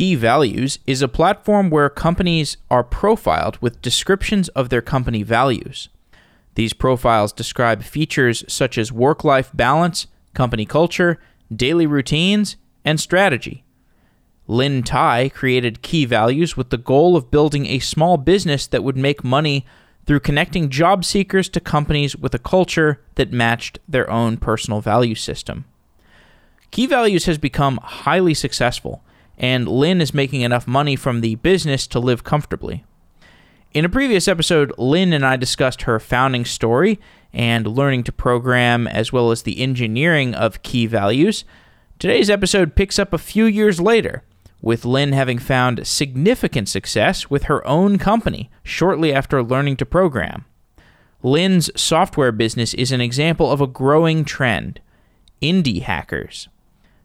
Key Values is a platform where companies are profiled with descriptions of their company values. These profiles describe features such as work life balance, company culture, daily routines, and strategy. Lynne Tye created Key Values with the goal of building a small business that would make money through connecting job seekers to companies with a culture that matched their own personal value system. Key Values has become highly successful, and Lynne is making enough money from the business to live comfortably. In a previous episode, Lynne and I discussed her founding story and learning to program, as well as the engineering of key values. Today's episode picks up a few years later, with Lynne having found significant success with her own company shortly after learning to program. Lynne's software business is an example of a growing trend indie hackers.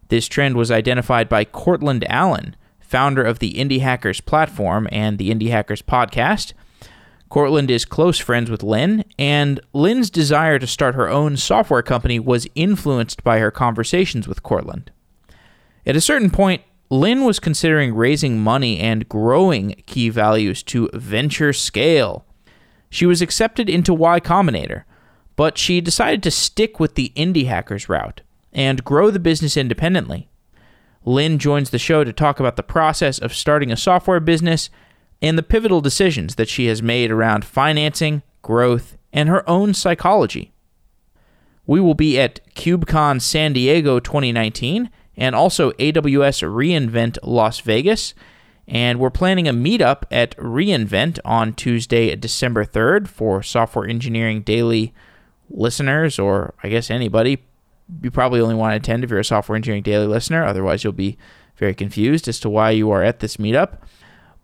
This trend was identified by Courtland Allen, founder of the Indie Hackers platform and the Indie Hackers podcast. Courtland is close friends with Lynne, and Lynne's desire to start her own software company was influenced by her conversations with Courtland. At a certain point, Lynne was considering raising money and growing key values to venture scale. She was accepted into Y Combinator, but she decided to stick with the indie hackers route and grow the business independently. Lynne joins the show to talk about the process of starting a software business and the pivotal decisions that she has made around financing, growth, and her own psychology. We will be at KubeCon San Diego 2019 and also AWS reInvent Las Vegas. And we're planning a meetup at reInvent on Tuesday, December 3rd for Software Engineering Daily listeners, or I guess anybody you probably only want to attend if you're a Software Engineering Daily listener. Otherwise, you'll be very confused as to why you are at this meetup.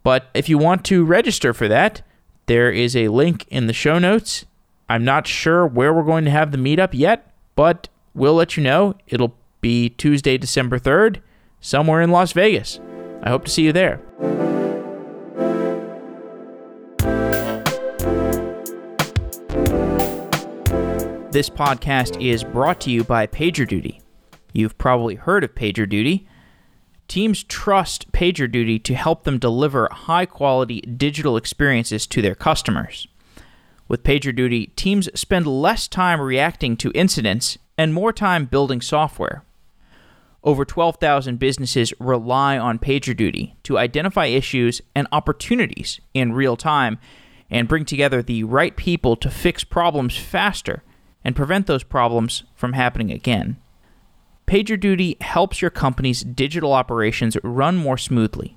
But if you want to register for that, there is a link in the show notes. I'm not sure where we're going to have the meetup yet, but we'll let you know. It'll be Tuesday, December 3rd, somewhere in Las Vegas. I hope to see you there. This podcast is brought to you by PagerDuty. You've probably heard of PagerDuty. Teams trust PagerDuty to help them deliver high quality digital experiences to their customers. With PagerDuty, teams spend less time reacting to incidents and more time building software. Over 12,000 businesses rely on PagerDuty to identify issues and opportunities in real time and bring together the right people to fix problems faster and prevent those problems from happening again. PagerDuty helps your company's digital operations run more smoothly.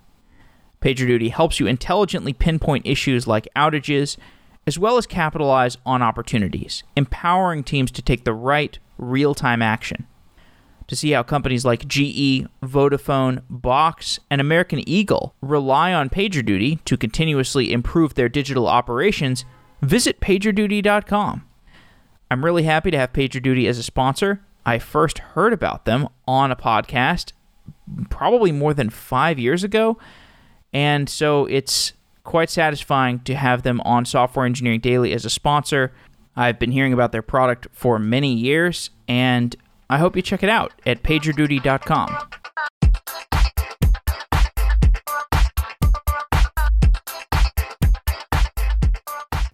PagerDuty helps you intelligently pinpoint issues like outages, as well as capitalize on opportunities, empowering teams to take the right real time action. To see how companies like GE, Vodafone, Box, and American Eagle rely on PagerDuty to continuously improve their digital operations, visit pagerduty.com. I'm really happy to have PagerDuty as a sponsor. I first heard about them on a podcast probably more than five years ago. And so it's quite satisfying to have them on Software Engineering Daily as a sponsor. I've been hearing about their product for many years, and I hope you check it out at pagerduty.com.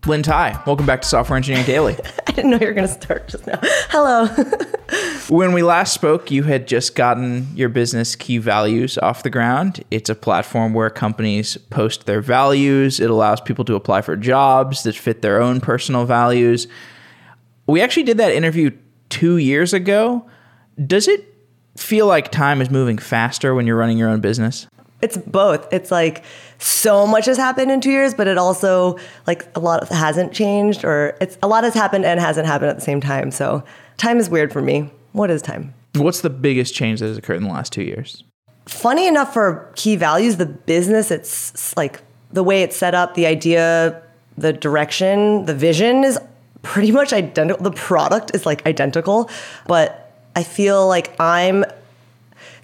Lynne Tye, welcome back to Software Engineering Daily. I didn't know you were going to start just now. Hello. when we last spoke, you had just gotten your business key values off the ground. It's a platform where companies post their values. It allows people to apply for jobs that fit their own personal values. We actually did that interview two years ago. Does it feel like time is moving faster when you're running your own business? It's both. It's like so much has happened in two years, but it also like a lot hasn't changed, or it's a lot has happened and hasn't happened at the same time. So time is weird for me. What is time? What's the biggest change that has occurred in the last two years? Funny enough, for key values, the business, it's like the way it's set up, the idea, the direction, the vision is pretty much identical. The product is like identical, but I feel like I'm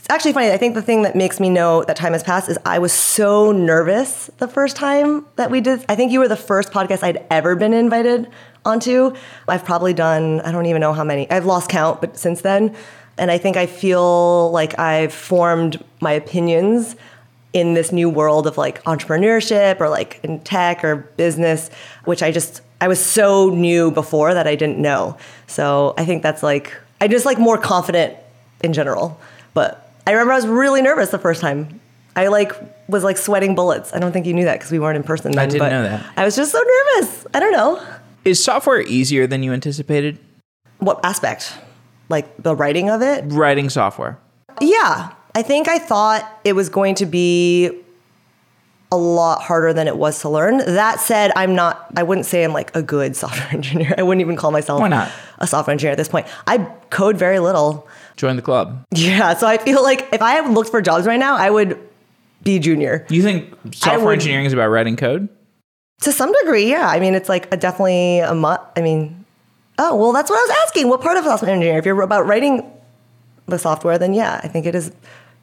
it's actually funny. I think the thing that makes me know that time has passed is I was so nervous the first time that we did. I think you were the first podcast I'd ever been invited onto. I've probably done, I don't even know how many. I've lost count, but since then. And I think I feel like I've formed my opinions in this new world of like entrepreneurship or like in tech or business, which I just I was so new before that I didn't know. So I think that's like I just like more confident in general. But I remember I was really nervous the first time. I like was like sweating bullets. I don't think you knew that because we weren't in person. Then, I didn't know that. I was just so nervous. I don't know Is software easier than you anticipated? what aspect, like the writing of it. Writing software. Yeah, I think I thought it was going to be a lot harder than it was to learn. That said, I'm not, I wouldn't say I'm like a good software engineer. I wouldn't even call myself Why not? a software engineer at this point. I code very little. Join the club. Yeah, so I feel like if I looked for jobs right now, I would be junior. You think software would- engineering is about writing code? To some degree, yeah. I mean, it's like a definitely a mu- I mean, oh, well, that's what I was asking. What part of software engineer? If you're about writing the software, then yeah, I think it is,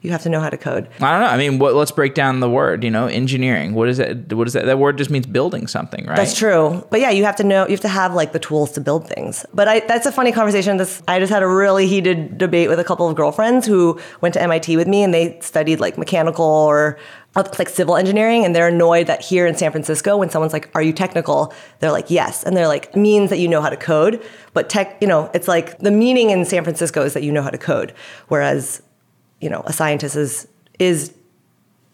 you have to know how to code. I don't know. I mean, what, let's break down the word. You know, engineering. What is that? What is that? That word just means building something, right? That's true. But yeah, you have to know, you have to have like the tools to build things. But I, that's a funny conversation. This, I just had a really heated debate with a couple of girlfriends who went to MIT with me and they studied like mechanical or like civil engineering. And they're annoyed that here in San Francisco, when someone's like, are you technical? They're like, yes. And they're like, means that you know how to code. But tech, you know, it's like the meaning in San Francisco is that you know how to code. Whereas, you know, a scientist is, is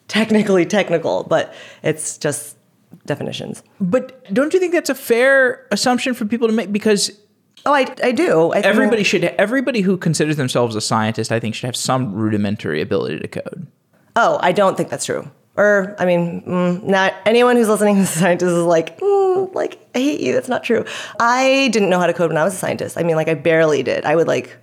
technically technical, but it's just definitions. But don't you think that's a fair assumption for people to make? Because Oh, I, I do. I everybody should. Everybody who considers themselves a scientist, I think, should have some rudimentary ability to code. Oh, I don't think that's true. Or, I mean, mm, not anyone who's listening to scientists is like, mm, like, I hate you. That's not true. I didn't know how to code when I was a scientist. I mean, like, I barely did. I would like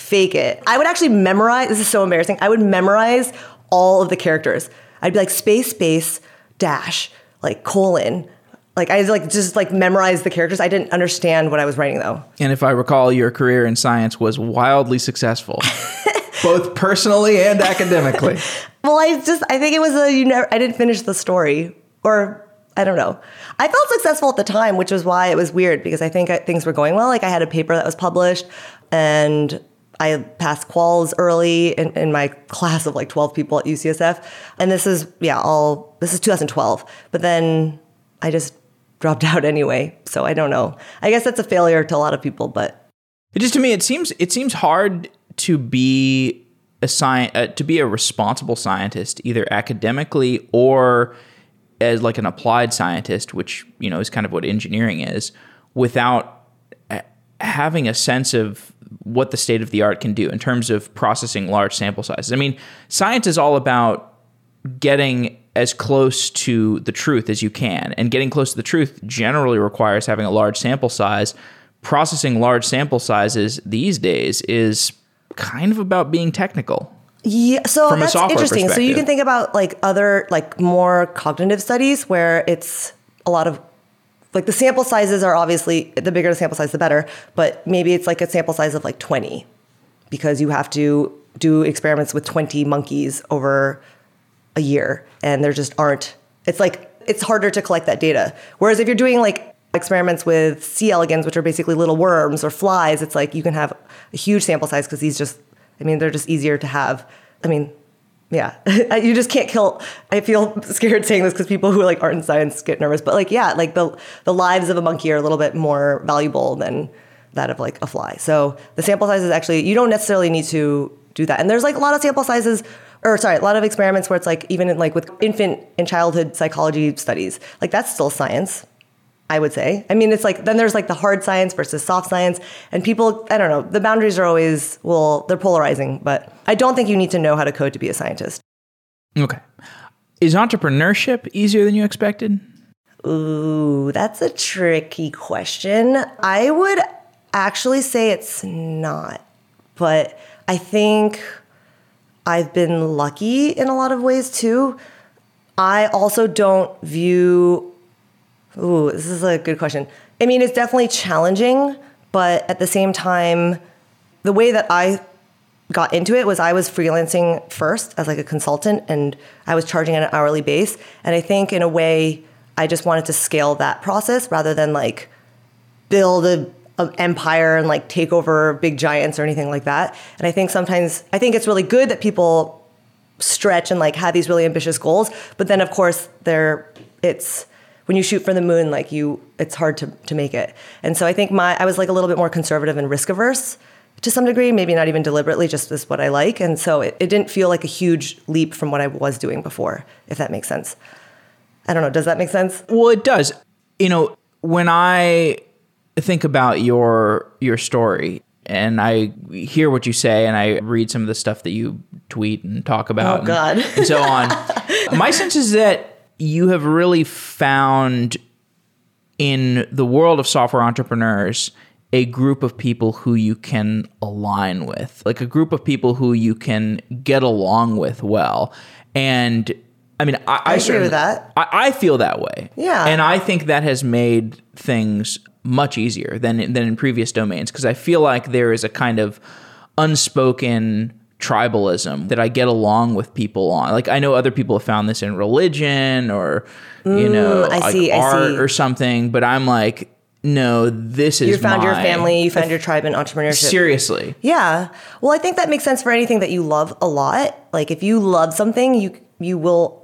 fake it. I would actually memorize. This is so embarrassing. I would memorize all of the characters. I'd be like space, space, dash, like colon. Like I like just like memorize the characters. I didn't understand what I was writing though. And if I recall, your career in science was wildly successful, both personally and academically. Well, I just I think it was a you never I didn't finish the story or I don't know. I felt successful at the time, which was why it was weird because I think I, things were going well. Like I had a paper that was published and I passed quals early in, in my class of like 12 people at UCSF. And this is, yeah, all, this is 2012. But then I just dropped out anyway. So I don't know. I guess that's a failure to a lot of people, but It just to me, it seems it seems hard to be a sci- uh, to be a responsible scientist, either academically or as like an applied scientist, which you know is kind of what engineering is, without uh, having a sense of what the state of the art can do in terms of processing large sample sizes. I mean, science is all about getting as close to the truth as you can. And getting close to the truth generally requires having a large sample size. Processing large sample sizes these days is kind of about being technical. Yeah, so that's interesting. So you can think about like other like more cognitive studies where it's a lot of like the sample sizes are obviously the bigger the sample size the better, but maybe it's like a sample size of like 20 because you have to do experiments with 20 monkeys over a year and there just aren't it's like it's harder to collect that data. Whereas if you're doing like experiments with C. elegans, which are basically little worms or flies, it's like you can have a huge sample size because these just, I mean, they're just easier to have. I mean, yeah, you just can't kill. I feel scared saying this because people who like aren't in science get nervous. But like, yeah, like the the lives of a monkey are a little bit more valuable than that of like a fly. So the sample size is actually you don't necessarily need to do that. And there's like a lot of sample sizes, or sorry, a lot of experiments where it's like even in, like with infant and childhood psychology studies, like that's still science. I would say. I mean, it's like then there's like the hard science versus soft science, and people, I don't know, the boundaries are always well, they're polarizing. But I don't think you need to know how to code to be a scientist. Okay. Is entrepreneurship easier than you expected? Ooh, that's a tricky question. I would actually say it's not, but I think I've been lucky in a lot of ways too. I also don't view. Ooh, this is a good question. I mean, it's definitely challenging, but at the same time, the way that I got into it was I was freelancing first as like a consultant and I was charging on an hourly base. And I think in a way, I just wanted to scale that process rather than like build a, a empire and like take over big giants or anything like that. And I think sometimes I think it's really good that people stretch and like have these really ambitious goals. But then of course they're it's when you shoot for the moon, like you it's hard to, to make it. And so I think my I was like a little bit more conservative and risk averse to some degree, maybe not even deliberately, just this is what I like. And so it, it didn't feel like a huge leap from what I was doing before, if that makes sense. I don't know. Does that make sense? Well, it does. You know, when I think about your your story and I hear what you say and I read some of the stuff that you tweet and talk about Oh, God. and, and so on. My sense is that you have really found in the world of software entrepreneurs a group of people who you can align with, like a group of people who you can get along with well. And I mean, I, I, agree with that. I, I feel that way. Yeah. And I think that has made things much easier than than in previous domains because I feel like there is a kind of unspoken tribalism that I get along with people on. Like I know other people have found this in religion or you know Mm, I like see, I art see. or something, but I'm like no, this is You found your family, you found your tribe in entrepreneurship. Seriously. Yeah. Well, I think that makes sense for anything that you love a lot. Like if you love something, you you will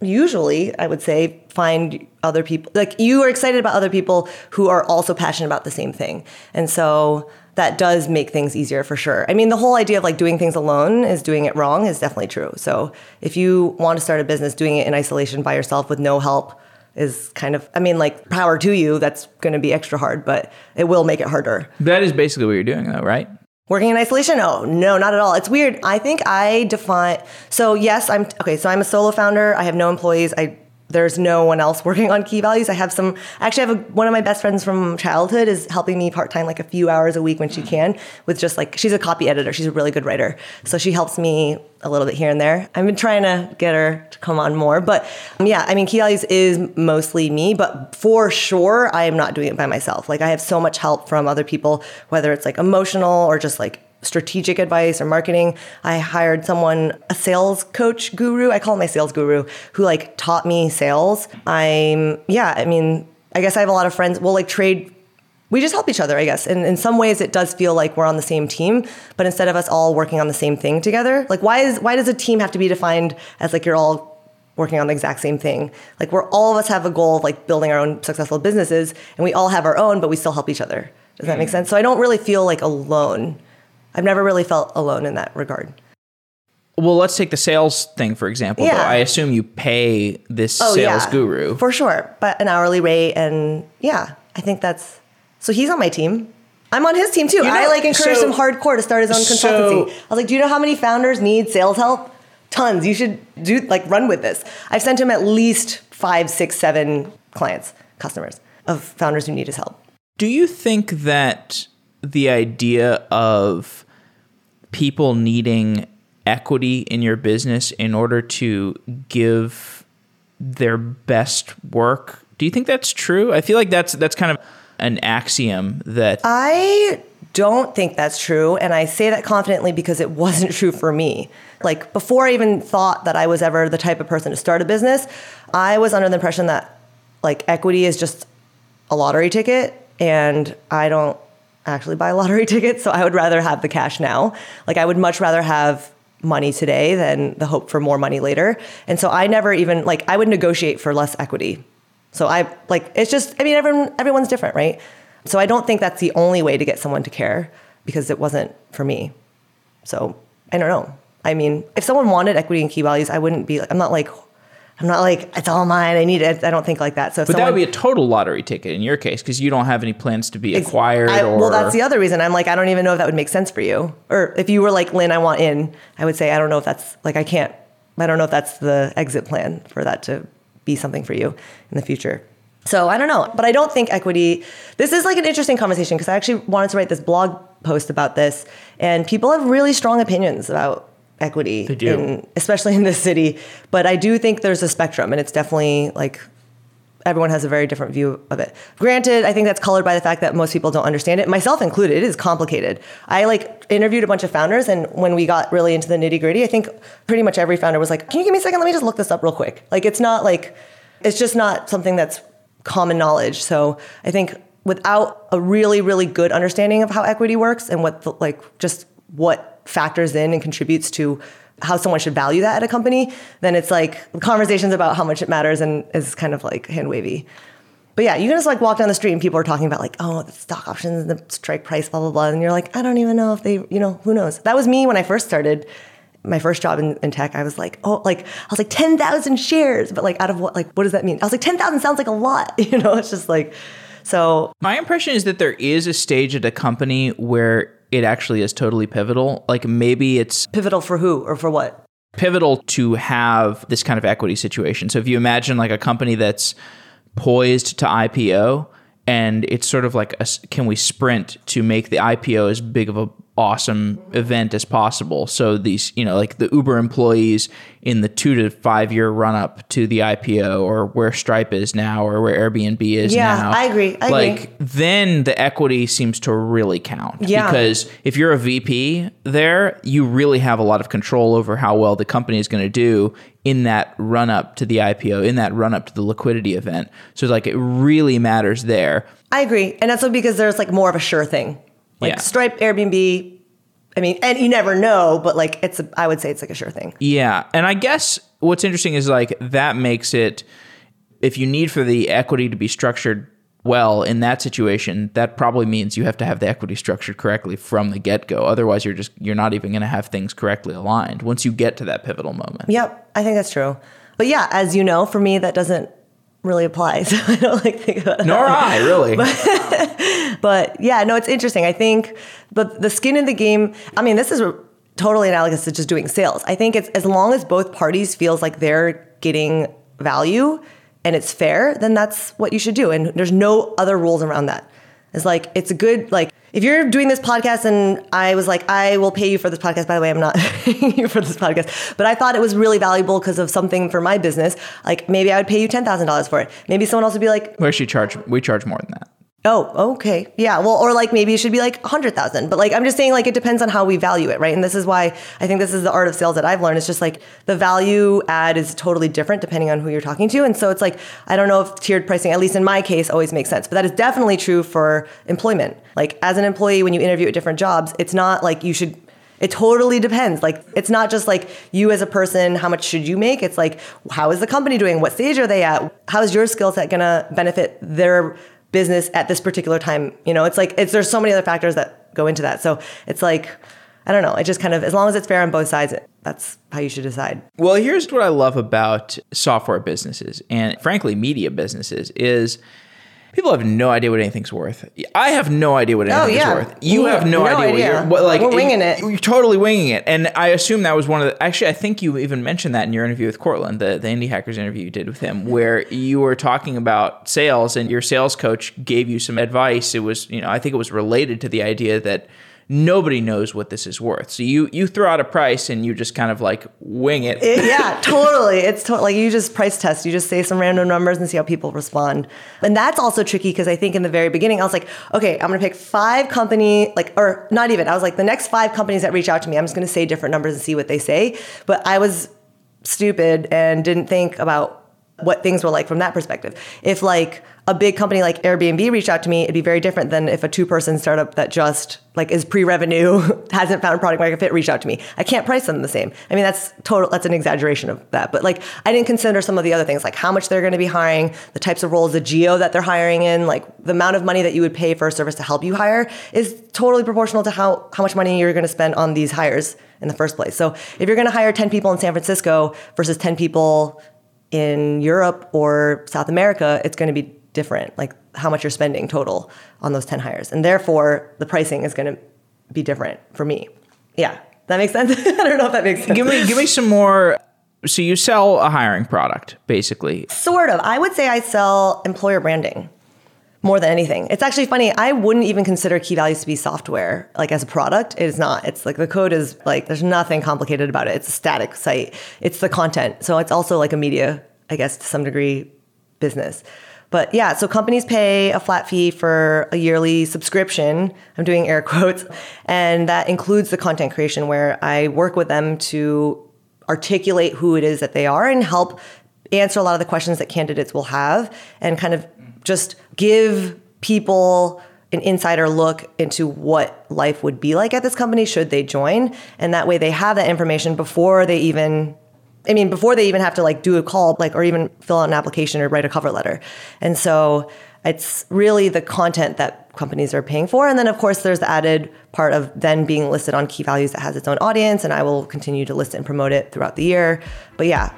usually, I would say, find other people like you are excited about other people who are also passionate about the same thing. And so that does make things easier for sure. I mean, the whole idea of like doing things alone is doing it wrong is definitely true. So if you want to start a business doing it in isolation by yourself with no help is kind of I mean, like power to you, that's going to be extra hard, but it will make it harder. That is basically what you're doing though, right? Working in isolation? No, no, not at all. It's weird. I think I define. So yes, I'm okay. So I'm a solo founder. I have no employees. I there's no one else working on key values. I have some. Actually, I have a, one of my best friends from childhood is helping me part time, like a few hours a week when she can, with just like she's a copy editor. She's a really good writer, so she helps me a little bit here and there. I've been trying to get her to come on more, but um, yeah, I mean, key values is mostly me, but for sure, I am not doing it by myself. Like I have so much help from other people, whether it's like emotional or just like strategic advice or marketing. I hired someone, a sales coach guru. I call him my sales guru, who like taught me sales. I'm, yeah, I mean, I guess I have a lot of friends. We'll like trade. We just help each other, I guess. And in some ways, it does feel like we're on the same team. But instead of us all working on the same thing together, like why is why does a team have to be defined as like you're all working on the exact same thing? Like we're all of us have a goal of like building our own successful businesses, and we all have our own, but we still help each other. Does that make hmm. sense? So I don't really feel like alone. I've never really felt alone in that regard. Well, let's take the sales thing for example. Yeah. Though. I assume you pay this Oh sales yeah, guru. for sure, but an hourly rate, and yeah, I think that's so. He's on my team. I'm on his team too. know, I like encourage so- him hardcore to start his own so- consultancy. I was like, do you know how many founders need sales help? Tons. You should do like run with this. I've sent him at least five, six, seven clients, customers of founders who need his help. Do you think that the idea of people needing equity in your business in order to give their best work, do you think that's true? I feel like that's that's kind of an axiom that I don't think that's true. And I say that confidently because it wasn't true for me. Like, before I even thought that I was ever the type of person to start a business, I was under the impression that like equity is just a lottery ticket. And I don't actually buy lottery tickets. So I would rather have the cash now. Like, I would much rather have money today than the hope for more money later. And so I never even, like, I would negotiate for less equity. So I like it's just I mean everyone everyone's different, right? So I don't think that's the only way to get someone to care because it wasn't for me. So I don't know. I mean, if someone wanted equity and key values, I wouldn't be I'm not like I'm not like it's all mine. I need it. I don't think like that. So but that would be a total lottery ticket in your case because you don't have any plans to be acquired I- or well, that's the other reason. I'm like, I don't even know if that would make sense for you. Or if you were like, Lynne, I want in, I would say, I don't know if that's like, I can't, I don't know if that's the exit plan for that to be something for you in the future. So I don't know. But I don't think equity, this is like an interesting conversation because I actually wanted to write this blog post about this. And people have really strong opinions about equity, They do. in- especially in this city. But I do think there's a spectrum and it's definitely like everyone has a very different view of it. Granted, I think that's colored by the fact that most people don't understand it, myself included. It is complicated. I like interviewed a bunch of founders, and when we got really into the nitty gritty, I think pretty much every founder was like, "Can you give me a second? Let me just look this up real quick." Like, it's not like it's just not something that's common knowledge. So I think without a really, really good understanding of how equity works and what the, like just what factors in and contributes to how someone should value that at a company, then it's like conversations about how much it matters and is kind of like hand wavy. But yeah, you can just like walk down the street and people are talking about like, oh, the stock options, and the strike price, blah, blah, blah. And you're like, I don't even know if they, you know, who knows? That was me when I first started my first job in, in tech. I was like, oh, like, I was like 10,000 shares, but like out of what, like, what does that mean? I was like, 10,000 sounds like a lot, you know? It's just like, so. My impression is that there is a stage at a company where it actually is totally pivotal. Like maybe it's pivotal for who or for what? Pivotal to have this kind of equity situation. So if you imagine like a company that's poised to IPO and it's sort of like a, can we sprint to make the IPO as big of a awesome event as possible. So these, you know, like the Uber employees in the two to five year run up to the IPO or where Stripe is now or where Airbnb is yeah, now. I agree. I like agree. then the equity seems to really count. Yeah. Because if you're a VP there, you really have a lot of control over how well the company is going to do in that run up to the IPO, in that run up to the liquidity event. So it's like it really matters there. I agree. And that's because there's like more of a sure thing. Like Yeah. Stripe, Airbnb. I mean, and you never know, but like it's, a, I would say it's like a sure thing. Yeah. And I guess what's interesting is like that makes it, if you need for the equity to be structured well in that situation, that probably means you have to have the equity structured correctly from the get go. Otherwise, you're just, you're not even going to have things correctly aligned once you get to that pivotal moment. Yep, I think that's true. But yeah, as you know, for me, that doesn't really apply. So I don't like think about it. Nor I, really. But yeah, no, it's interesting. I think but the skin in the game. I mean, this is totally analogous to just doing sales. I think it's as long as both parties feels like they're getting value and it's fair, then that's what you should do. And there's no other rules around that. It's like it's a good like if you're doing this podcast and I was like I will pay you for this podcast. By the way, I'm not paying you for this podcast, but I thought it was really valuable because of something for my business. Like maybe I would pay you ten thousand dollars for it. Maybe someone else would be like, We actually charge, we charge more than that. Oh, okay. Yeah. Well, or like maybe it should be like a hundred thousand, but like I'm just saying like it depends on how we value it, right? And this is why I think this is the art of sales that I've learned. It's just like the value add is totally different depending on who you're talking to. And so it's like, I don't know if tiered pricing, at least in my case, always makes sense, but that is definitely true for employment. Like as an employee, when you interview at different jobs, it's not like you should it totally depends. Like it's not just like you as a person, how much should you make? It's like how is the company doing? What stage are they at? How is your skill set gonna benefit their business at this particular time? You know, it's like it's there's so many other factors that go into that. So it's like I don't know. It just kind of as long as it's fair on both sides, that's how you should decide. Well, here's what I love about software businesses and frankly media businesses is people have no idea what anything's worth. I have no idea what anything's Oh, yeah. worth. You Yeah, have no, no idea, what you're what like We're winging it. You're totally winging it. And I assume that was one of the actually I think you even mentioned that in your interview with Courtland, the, the indie hackers interview you did with him, where you were talking about sales and your sales coach gave you some advice. It was, you know, I think it was related to the idea that nobody knows what this is worth. So you you throw out a price and you just kind of like wing it. It- yeah, totally. It's to- like you just price test. You just say some random numbers and see how people respond. And that's also tricky because I think in the very beginning I was like, okay, I'm going to pick five company like or not even. I was like the next five companies that reach out to me, I'm just going to say different numbers and see what they say. But I was stupid and didn't think about what things were like from that perspective. If like a big company like Airbnb reached out to me, it'd be very different than if a two-person startup that just like is pre-revenue, hasn't found product market fit reached out to me. I can't price them the same. I mean, that's total that's an exaggeration of that. But like I didn't consider some of the other things like how much they're going to be hiring, the types of roles, the geo that they're hiring in, like the amount of money that you would pay for a service to help you hire is totally proportional to how how much money you're going to spend on these hires in the first place. So if you're going to hire 10 people in San Francisco versus 10 people in Europe or South America, it's going to be different, like how much you're spending total on those 10 hires. And therefore, the pricing is going to be different for me. Yeah. That makes sense? I don't know if that makes sense. give me give me some more so you sell a hiring product basically Sort of. I would say I sell employer branding more than anything. It's actually funny. I wouldn't even consider key values to be software, like as a product. It is not. It's like the code is like there's nothing complicated about it. It's a static site. It's the content. So it's also like a media, I guess, to some degree, business. But yeah, so companies pay a flat fee for a yearly subscription. I'm doing air quotes, and that includes the content creation where I work with them to articulate who it is that they are and help answer a lot of the questions that candidates will have and kind of just give people an insider look into what life would be like at this company should they join. And that way they have that information before they even I mean, before they even have to like do a call, like, or even fill out an application or write a cover letter. And so it's really the content that companies are paying for. And then, of course, there's the added part of then being listed on key values that has its own audience. And I will continue to list and promote it throughout the year. But yeah.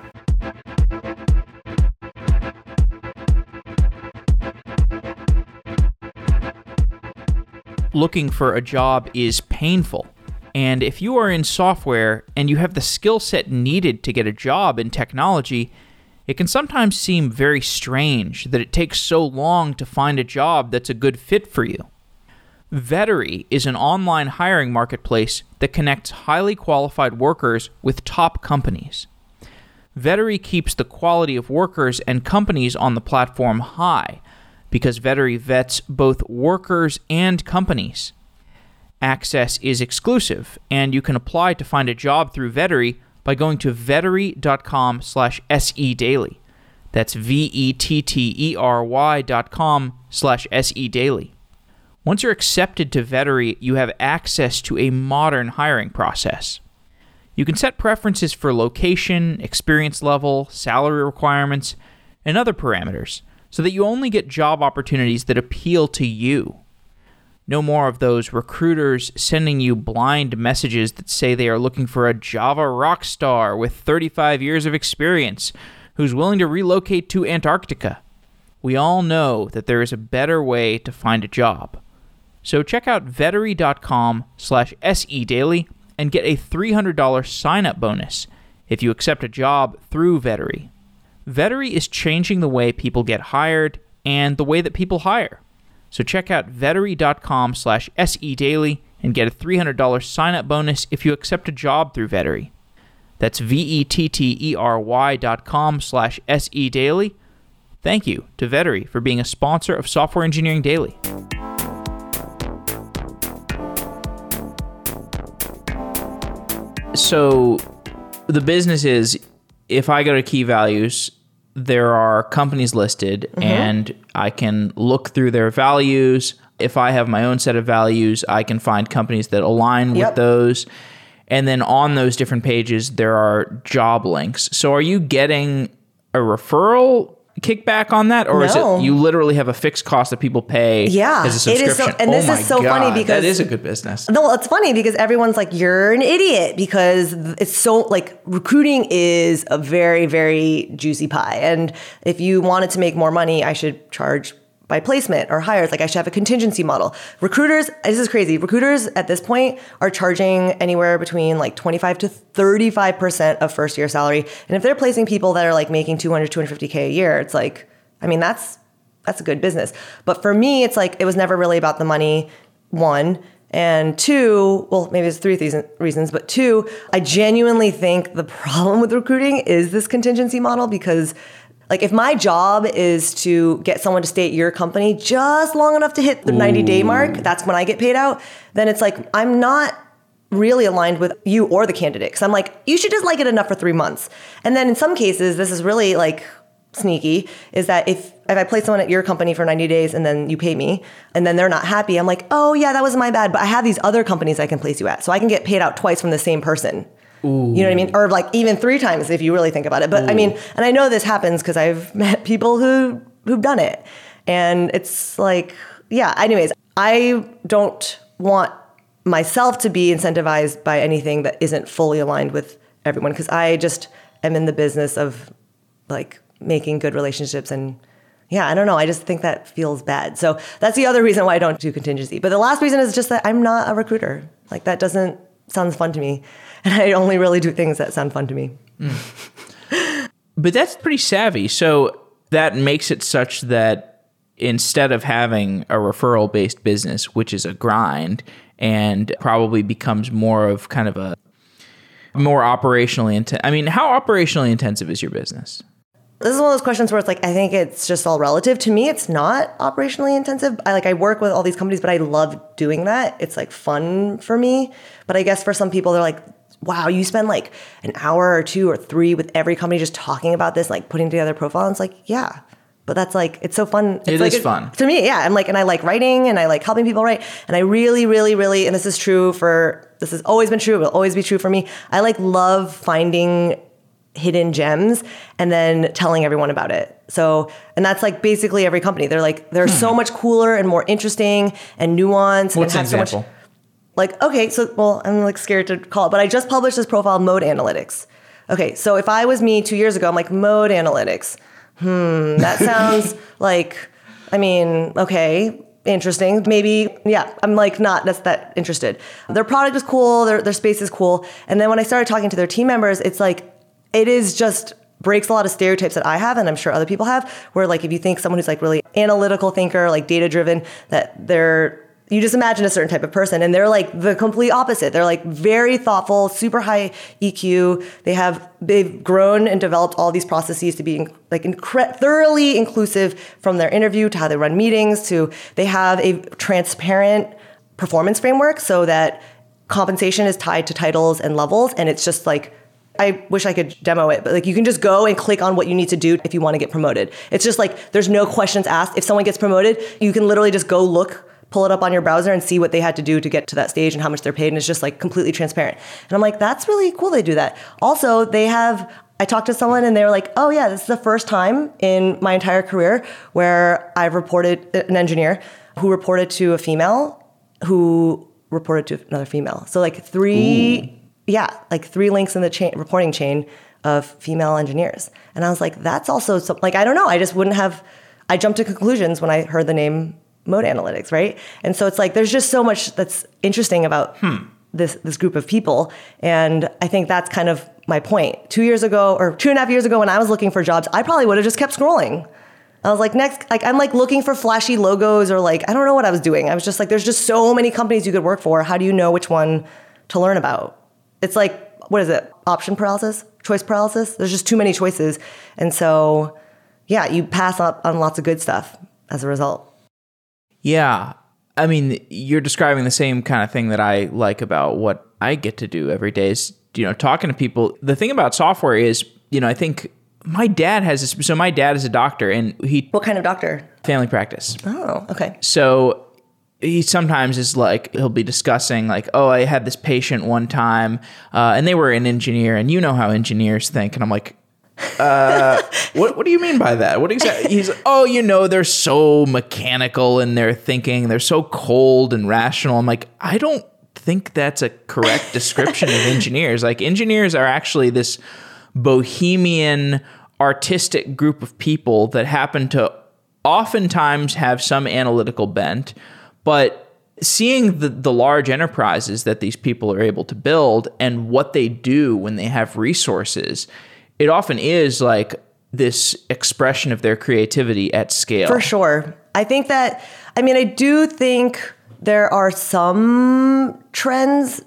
Looking for a job is painful. And if you are in software and you have the skill set needed to get a job in technology, it can sometimes seem very strange that it takes so long to find a job that's a good fit for you. Vettery is an online hiring marketplace that connects highly qualified workers with top companies. Vettery keeps the quality of workers and companies on the platform high because Vettery vets both workers and companies. Access is exclusive, and you can apply to find a job through Vettery by going to vettery.com slash sedaily. That's V-E-T-T-E-R-Y dot com slash sedaily. Once you're accepted to Vettery, you have access to a modern hiring process. You can set preferences for location, experience level, salary requirements, and other parameters so that you only get job opportunities that appeal to you. No more of those recruiters sending you blind messages that say they are looking for a Java rock star with 35 years of experience who's willing to relocate to Antarctica. We all know that there is a better way to find a job. So check out vettery.com slash sedaily and get a $300 sign-up bonus if you accept a job through Vettery. Vettery is changing the way people get hired and the way that people hire. So check out vettery.com slash sedaily and get a $300 sign-up bonus if you accept a job through Vettery. That's V-E-T-T-E-R-Y dot com slash sedaily. Thank you to Vettery for being a sponsor of Software Engineering Daily. So the business is if I go to key values, there are companies listed Mm-hmm. and I can look through their values. If I have my own set of values, I can find companies that align with those. And then on those different pages, there are job links. So are you getting a referral kickback on that? Or is it you literally have a fixed cost that people pay Yeah, as a it is so- subscription? and this oh is so funny because- that is a good business. No, it's funny because everyone's like, you're an idiot because it's so like recruiting is a very, very juicy pie. And if you wanted to make more money, I should charge by placement or hires. Like I should have a contingency model. Recruiters, this is crazy. Recruiters at this point are charging anywhere between like 25 to 35% of first year salary. And if they're placing people that are like making 200, 250K a year, it's like, I mean, that's that's a good business. But for me, it's like it was never really about the money. One and two, well, maybe it's three reasons, but two, I genuinely think the problem with recruiting is this contingency model because. Like if my job is to get someone to stay at your company just long enough to hit the 90 day mark, that's when I get paid out, then it's like I'm not really aligned with you or the candidate. Cause I'm like, you should just like it enough for three months. And then in some cases, this is really like sneaky is that if if I place someone at your company for 90 days and then you pay me and then they're not happy, I'm like, oh yeah, that was my bad. But I have these other companies I can place you at. So I can get paid out twice from the same person. You know what I mean? Or like even three times if you really think about it. But I mean, and I know this happens because I've met people who who've done it. And it's like, yeah, anyways, I don't want myself to be incentivized by anything that isn't fully aligned with everyone because I just am in the business of like making good relationships and yeah, I don't know. I just think that feels bad. So that's the other reason why I don't do contingency. But the last reason is just that I'm not a recruiter. Like that doesn't sounds fun to me. And I only really do things that sound fun to me. Mm. But that's pretty savvy. So that makes it such that instead of having a referral based business, which is a grind and probably becomes more of kind of a more operationally intense. I mean, how operationally intensive is your business? This is one of those questions where it's like I think it's just all relative. To me, it's not operationally intensive. I like I work with all these companies, but I love doing that. It's like fun for me. But I guess for some people, they're like, "Wow, you spend like an hour or two or three with every company just talking about this, like putting together profile." And it's like, yeah, But that's like it's so fun. It's It like is fun. to me. Yeah, I'm like, and I like writing, and I like helping people write, and I really, really, really, and this is true for this has always been true, It will always be true for me. I like love finding hidden gems and then telling everyone about it. So, and that's like basically every company. They're like they're so much cooler and more interesting and nuanced Hmm. What's and have so example? much like okay so well i'm like scared to call it but i just published this profile mode analytics. Okay so if i was me two years ago i'm like mode analytics. Hmm that sounds like i mean okay interesting. Maybe yeah i'm like not that's that interested. Their product is cool their, their space is cool. And then when i started talking to their team members it's like it is just breaks a lot of stereotypes that I have and I'm sure other people have where like if you think someone who's like really analytical thinker like data driven that they're you just imagine a certain type of person and they're like the complete opposite they're like very thoughtful super high EQ they have they've grown and developed all these processes to be like incre- thoroughly inclusive from their interview to how they run meetings to they have a transparent performance framework so that compensation is tied to titles and levels and it's just like I wish I could demo it, but like you can just go and click on what you need to do if you want to get promoted. It's just like there's no questions asked. If someone gets promoted, you can literally just go look, pull it up on your browser and see what they had to do to get to that stage and how much they're paid. And it's just like completely transparent. And I'm like, that's really cool they do that. Also, they have I talked to someone and they were like, oh yeah, this is the first time in my entire career where I've reported uh, an engineer who reported to a female who reported to another female. So like three yeah, like three links in the chain, reporting chain of female engineers. And I was like, that's also some, like, I don't know. I just wouldn't have, I jumped to conclusions when I heard the name mode analytics, right? And so it's like, there's just so much that's interesting about hmm. this, this group of people. And I think that's kind of my point. Two years ago or two and a half years ago when I was looking for jobs, I probably would have just kept scrolling. I was like, next, like, I'm like looking for flashy logos or like, I don't know what I was doing. I was just like, there's just so many companies you could work for. How do you know which one to learn about? It's like, what is it? Option paralysis? Choice paralysis? There's just too many choices. And so, yeah, you pass up on lots of good stuff as a result. Yeah. I mean, you're describing the same kind of thing that I like about what I get to do every day is, you know, talking to people. The thing about software is, you know, I think my dad has this. So my dad is a doctor and he What kind of doctor? family practice. Oh, okay. So he sometimes is like he'll be discussing like, oh, I had this patient one time, uh, and they were an engineer, and you know how engineers think, and I'm like. Uh, what what do you mean by that? What exactly? He's oh, you know, they're so mechanical in their thinking. They're so cold and rational. I'm like, I don't think that's a correct description of engineers. Like engineers are actually this bohemian artistic group of people that happen to oftentimes have some analytical bent, but seeing the, the large enterprises that these people are able to build and what they do when they have resources, it often is like this expression of their creativity at scale. For sure. I think that, I mean, I do think there are some trends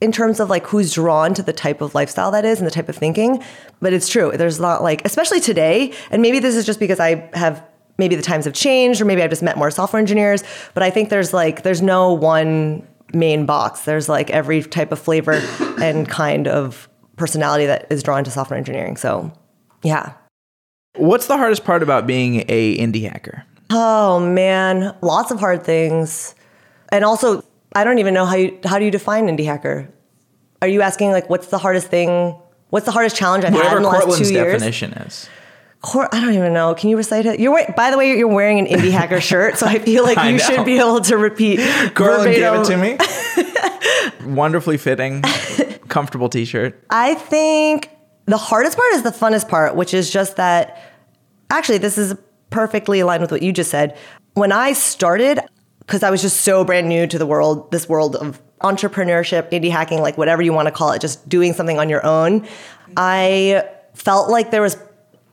in terms of like who's drawn to the type of lifestyle that is and the type of thinking. But it's true. There's not like, especially today, and maybe this is just because I have maybe the times have changed or maybe I've just met more software engineers, but I think there's like there's no one main box. There's like every type of flavor and kind of personality that is drawn to software engineering. So, yeah. What's the hardest part about being a indie hacker? Oh man, lots of hard things. And also, I don't even know how you how do you define indie hacker? Are you asking like what's the hardest thing? What's the hardest challenge I've had Whatever in the last Courtland's two years? definition is. Cor- I don't even know. Can you recite it? You're by the way, you're wearing an indie hacker shirt, so I feel like I you know. should be able to repeat Courtland gave it to me. Wonderfully fitting, comfortable t-shirt. I think the hardest part is the funnest part, which is just that actually, this is perfectly aligned with what you just said. When I started, because I was just so brand new to the world, this world of entrepreneurship, indie hacking, like whatever you want to call it, just doing something on your own, I felt like there was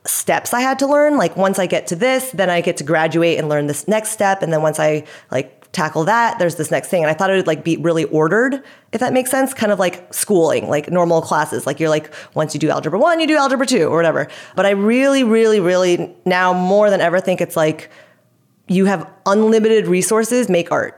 steps I had to learn. Like once I get to this, then I get to graduate and learn this next step. And then once I like tackle that, there's this next thing. And I thought it would like be really ordered, if that makes sense. Kind of like schooling, like normal classes. Like you're like, once you do algebra one, you do algebra two or whatever. But I really, really, really now more than ever think it's like you have unlimited resources, make art.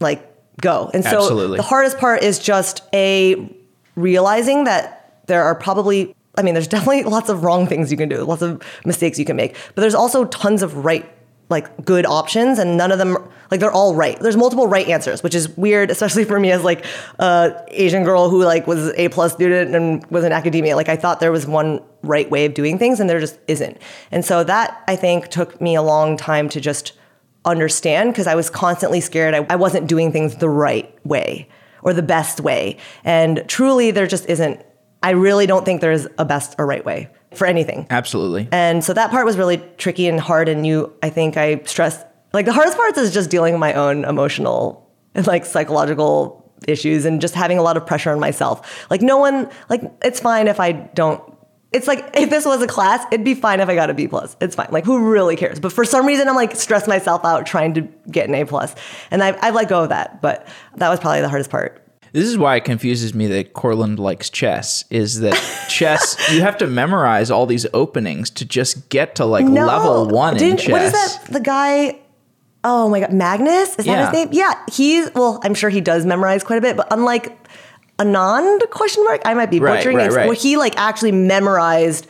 Like go. And so Absolutely. the hardest part is just a realizing that there are probably I mean, there's definitely lots of wrong things you can do, lots of mistakes you can make, but there's also tons of right like good options and none of them like they're all right. There's multiple right answers which is weird especially for me as like a asian girl who like was a plus student and was in academia. Like i thought there was one right way of doing things and there just isn't. And so that i think took me a long time to just understand because i was constantly scared I, I wasn't doing things the right way or the best way. And truly there just isn't i really don't think there's a best or right way for anything Absolutely. and so that part was really tricky and hard. And you, I think I stressed, like the hardest parts is just dealing with my own emotional and like psychological issues and just having a lot of pressure on myself. Like no one, like it's fine if I don't. It's like if this was a class, it'd be fine if I got a B plus. It's fine. Like who really cares? But for some reason, I'm like stress myself out trying to get an A plus, and I've, I've let go of that. But that was probably the hardest part. This is why it confuses me that Courtland likes chess. Is that chess? You have to memorize all these openings to just get to like level one in chess. What is that? The guy. Oh my god, Magnus is that Yeah. his name? Yeah, he's well. I'm sure he does memorize quite a bit, but unlike Anand question mark, I might be butchering right, right. Where he like actually memorized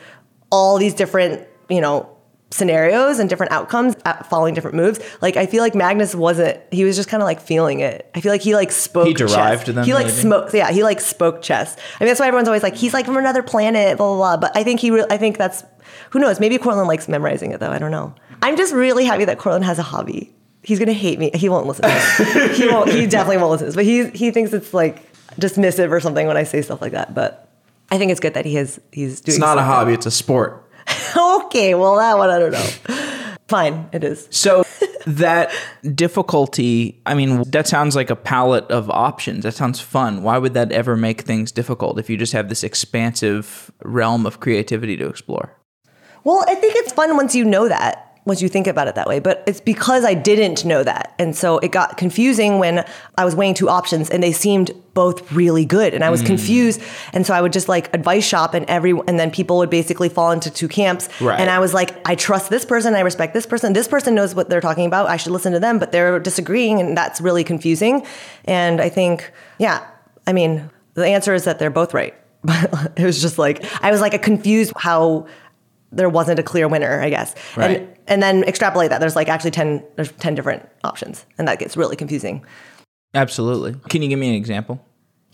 all these different you know scenarios and different outcomes at following different moves. Like I feel like Magnus wasn't. He was just kind of like feeling it. I feel like he like spoke. He derived chess. them, He like maybe? smoked. Yeah, he like spoke chess. I mean that's why everyone's always like he's like from another planet. Blah blah blah. But I think he. Re- I think that's who knows. Maybe Courtland likes memorizing it though. I don't know. I'm just really happy that Courtland has a hobby. He's gonna hate me. He won't listen. to this. he won't. He definitely won't listen to this. But he he thinks it's like dismissive or something when I say stuff like that. But I think it's good that he has. He's doing. It's not a hobby; it's a sport. Okay, well that one I don't know. Fine, it is. So that difficulty, I mean, that sounds like a palette of options. That sounds fun. Why would that ever make things difficult if you just have this expansive realm of creativity to explore? Well, I think it's fun once you know that, once you think about it that way. But it's because I didn't know that. And so it got confusing when I was weighing two options and they seemed both really good. And I Mm. was confused. And so I would just like advice shop and every and then people would basically fall into two camps. Right. And I was like, I trust this person, I respect this person. This person knows what they're talking about. I should listen to them, but they're disagreeing and that's really confusing. And I think, yeah, I mean, the answer is that they're both right. But it was just like I was like confused how there wasn't a clear winner, I guess. Right. And and then extrapolate that. There's like actually ten there's ten different options. And that gets really confusing. Absolutely. Can you give me an example?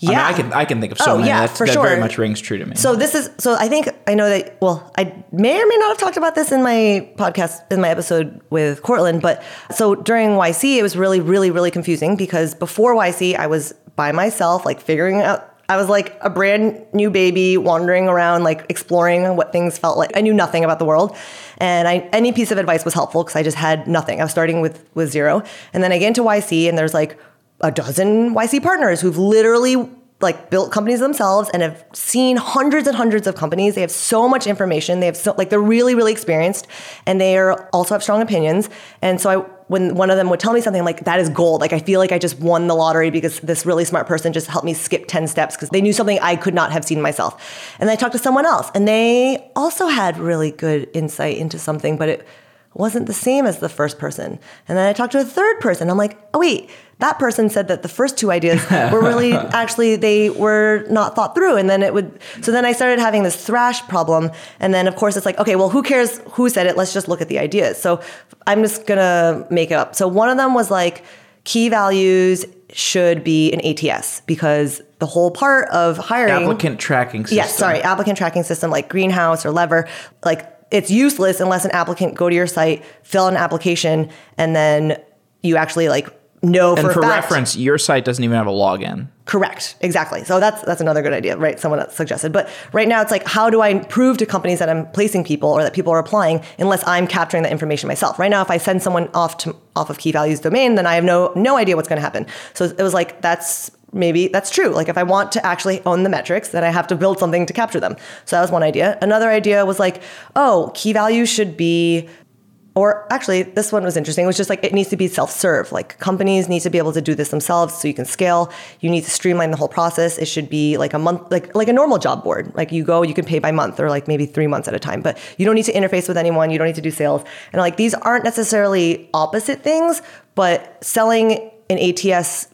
I, mean, Yeah. I can I can think of so Oh, many. yeah, That's- for that sure. very much rings true to me. So this is so I think I know that well, I may or may not have talked about this in my podcast in my episode with Courtland, but so during YC it was really, really, really confusing because before YC I was by myself, like figuring out I was like a brand new baby wandering around, like exploring what things felt like. I knew nothing about the world. And I, any piece of advice was helpful because I just had nothing. I was starting with, with zero. And then I get into YC and there's like a dozen YC partners who've literally like built companies themselves and have seen hundreds and hundreds of companies. They have so much information. They have so like they're really really experienced and they are also have strong opinions. And so I when one of them would tell me something I'm like that is gold. Like I feel like I just won the lottery because this really smart person just helped me skip 10 steps because they knew something I could not have seen myself. And I talked to someone else and they also had really good insight into something, but it wasn't the same as the first person. And then I talked to a third person. I'm like, oh wait, that person said that the first two ideas were really actually they were not thought through. And then it would so then I started having this thrash problem. And then of course it's like, okay, well who cares who said it? Let's just look at the ideas. So I'm just gonna make it up. So one of them was like key values should be an ATS because the whole part of hiring applicant tracking system. Yes, sorry, applicant tracking system like Greenhouse or Lever, like it's useless unless an applicant go to your site, fill an application, and then you actually like know And for, for reference, your site doesn't even have a login. Correct. Exactly. So that's that's another good idea, right? Someone that suggested. But right now it's like how do I prove to companies that I'm placing people or that people are applying unless I'm capturing that information myself? Right now if I send someone off to off of key values domain, then I have no no idea what's going to happen. So it was like that's maybe that's true. Like if I want to actually own the metrics, then I have to build something to capture them. So that was one idea. Another idea was like, oh, key value should be or actually, this one was interesting. It was just like it needs to be self-serve. Like companies need to be able to do this themselves, so you can scale. You need to streamline the whole process. It should be like a month, like like a normal job board. Like you go, you can pay by month, or like maybe three months at a time. But you don't need to interface with anyone. You don't need to do sales. And like these aren't necessarily opposite things, but selling an ATS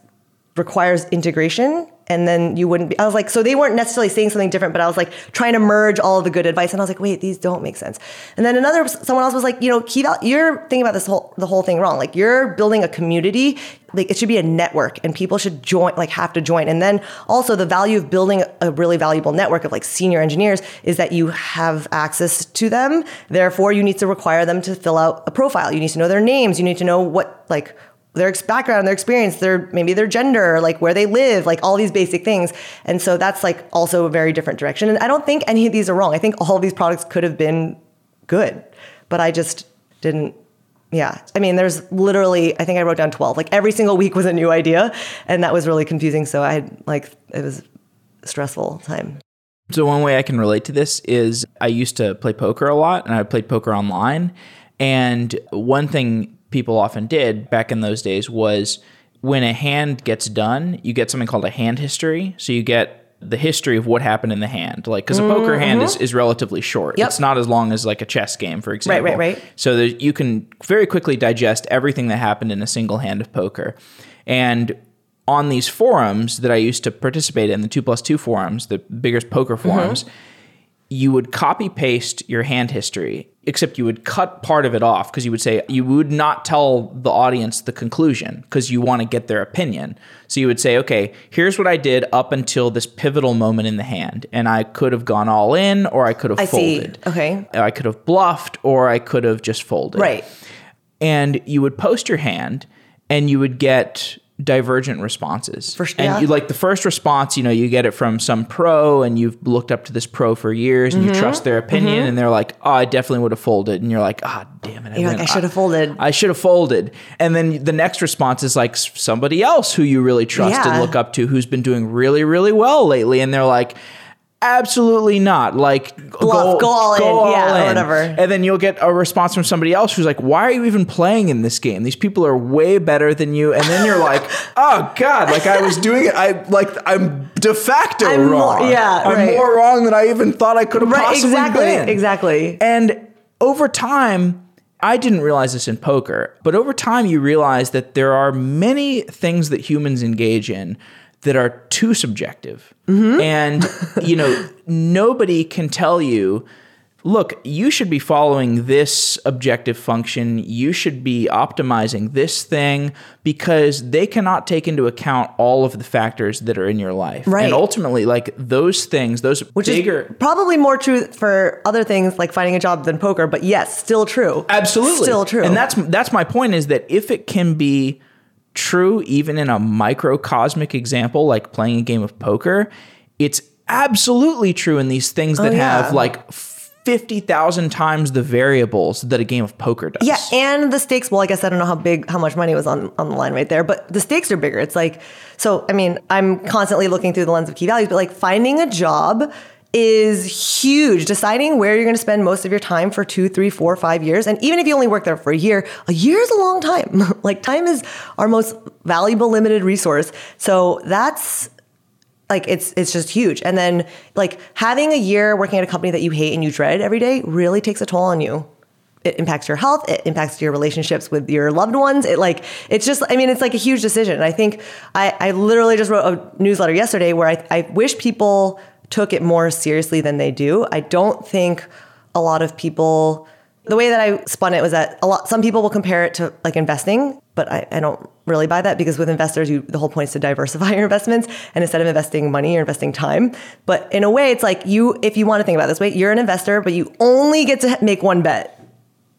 requires integration and then you wouldn't be. I was like, so they weren't necessarily saying something different, but I was like trying to merge all the good advice, and I was like, wait, these don't make sense. And then another, someone else was like, you know, val- you're thinking about this whole the whole thing wrong. Like you're building a community, like it should be a network, and people should join, like have to join. And then also the value of building a really valuable network of like senior engineers is that you have access to them. Therefore, you need to require them to fill out a profile. You need to know their names. You need to know what like their background, their experience, their maybe their gender, like where they live, like all these basic things. And so that's like also a very different direction. And I don't think any of these are wrong. I think all of these products could have been good, but I just didn't. Yeah, I mean, there's literally, I think I wrote down 12. Like every single week was a new idea, and that was really confusing. So I had like it was stressful time. So one way I can relate to this is I used to play poker a lot, and I played poker online. And one thing people often did back in those days was when a hand gets done, you get something called a hand history. So you get the history of what happened in the hand. Like, because a poker hand is, mm-hmm. is relatively short. Yep. It's not as long as like a chess game, for example. right, right. right. So there, you can very quickly digest everything that happened in a single hand of poker. And on these forums that I used to participate in, the two plus two forums, the biggest poker forums, mm-hmm. you would copy paste your hand history, except you would cut part of it off because you would say you would not tell the audience the conclusion because you want to get their opinion. So you would say, okay, here's what I did up until this pivotal moment in the hand. And I could have gone all in or I could have I see. folded. Okay. I could have bluffed or I could have just folded Right. and you would post your hand and you would get divergent responses. For- and yeah. you like the first response, you know, you get it from some pro and you've looked up to this pro for years and Mm-hmm. you trust their opinion and they're like, "Oh, I definitely would have folded." And you're like, "Ah, damn it." You're like, I should have folded. I should have folded. And then the next response is like somebody else who you really trust Yeah. and look up to who's been doing really, really well lately. And they're like, absolutely not. Like, Bluff, go all in. Yeah, or whatever. And then you'll get a response from somebody else who's like, why are you even playing in this game? These people are way better than you. And then you're like, oh God, like I was doing it. I like, I'm de facto I'm more- wrong. yeah, I'm right. more wrong than I even thought I could have Right. possibly Exactly. been. Exactly. And over time, I didn't realize this in poker, but over time, you realize that there are many things that humans engage in that are too subjective. And, you know, nobody can tell you, look, you should be following this objective function. You should be optimizing this thing because they cannot take into account all of the factors that are in your life. Right. And ultimately, like those things, those Which bigger. is probably more true for other things like finding a job than poker, but yes, still true. Absolutely. Still true. And that's that's my point is that if it can be true even in a microcosmic example like playing a game of poker, it's absolutely true in these things that Oh, yeah. have like 50,000 times the variables that a game of poker does. Yeah, and the stakes. Well, I guess I don't know how big, how much money was on on the line right there, but the stakes are bigger. It's like, so I mean, I'm constantly looking through the lens of key values, but like finding a job is huge. Deciding where you're going to spend most of your time for two, three, four, five years, and even if you only work there for a year, a year is a long time. like time is our most valuable limited resource. So that's like it's it's just huge. And then like having a year working at a company that you hate and you dread every day really takes a toll on you. It impacts your health, it impacts your relationships with your loved ones. It like it's just I mean it's like a huge decision. And I think I, I literally just wrote a newsletter yesterday where I, I wish people took it more seriously than they do. I don't think a lot of people the way that I spun it was that a lot some people will compare it to like investing, but I, I don't really buy that because with investors you the whole point is to diversify your investments and instead of investing money you're investing time. But in a way it's like you if you want to think about this way, you're an investor, but you only get to make one bet.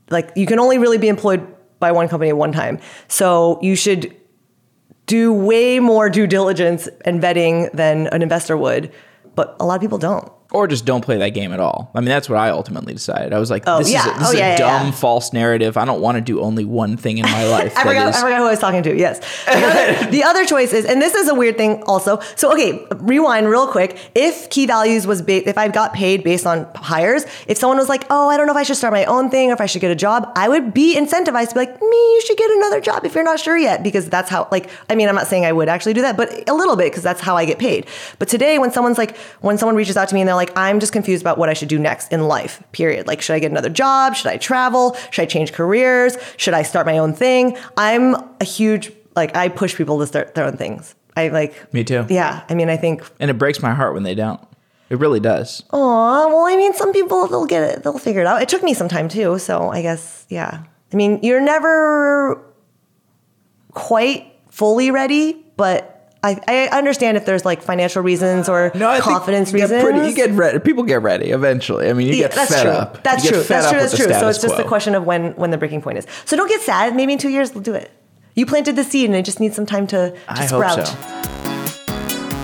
Like you can only really be employed by one company at one time. So you should do way more due diligence and vetting than an investor would. But a lot of people don't. Or just don't play that game at all. I mean, that's what I ultimately decided. I was like, Oh, this yeah. is a, this Oh, is yeah, a yeah, dumb, false narrative. I don't want to do only one thing in my life. I forgot, is- I forgot who I was talking to. Yes. The other, the other choice is, and this is a weird thing also. So, okay, rewind real quick. If key values was, ba- if I got paid based on hires, if someone was like, oh, I don't know if I should start my own thing or if I should get a job, I would be incentivized to be like, me, you should get another job if you're not sure yet. Because that's how, like, I mean, I'm not saying I would actually do that, but a little bit because that's how I get paid. But today, when someone's like, when someone reaches out to me and they're like, I'm just confused about what I should do next in life, period. Like, should I get another job? Should I travel? Should I change careers? Should I start my own thing? I'm a huge, like, I push people to start their own things. I like. Me too. Yeah, I mean, I think. And it breaks my heart when they don't. It really does. Oh well, I mean, some people they'll get it, they'll figure it out. It took me some time too, so I guess yeah. I mean, you're never quite fully ready, but I, I understand if there's like financial reasons or I think confidence you get reasons. pretty- you get ready. People get ready eventually. I mean, you Yeah, get that's fed true. up. That's You get true. fed That's up true. That's true. So it's just quo. a question of when when the breaking point is. So don't get sad. Maybe in two years we'll do it. You planted the seed, and it just needs some time to, to I sprout. hope so.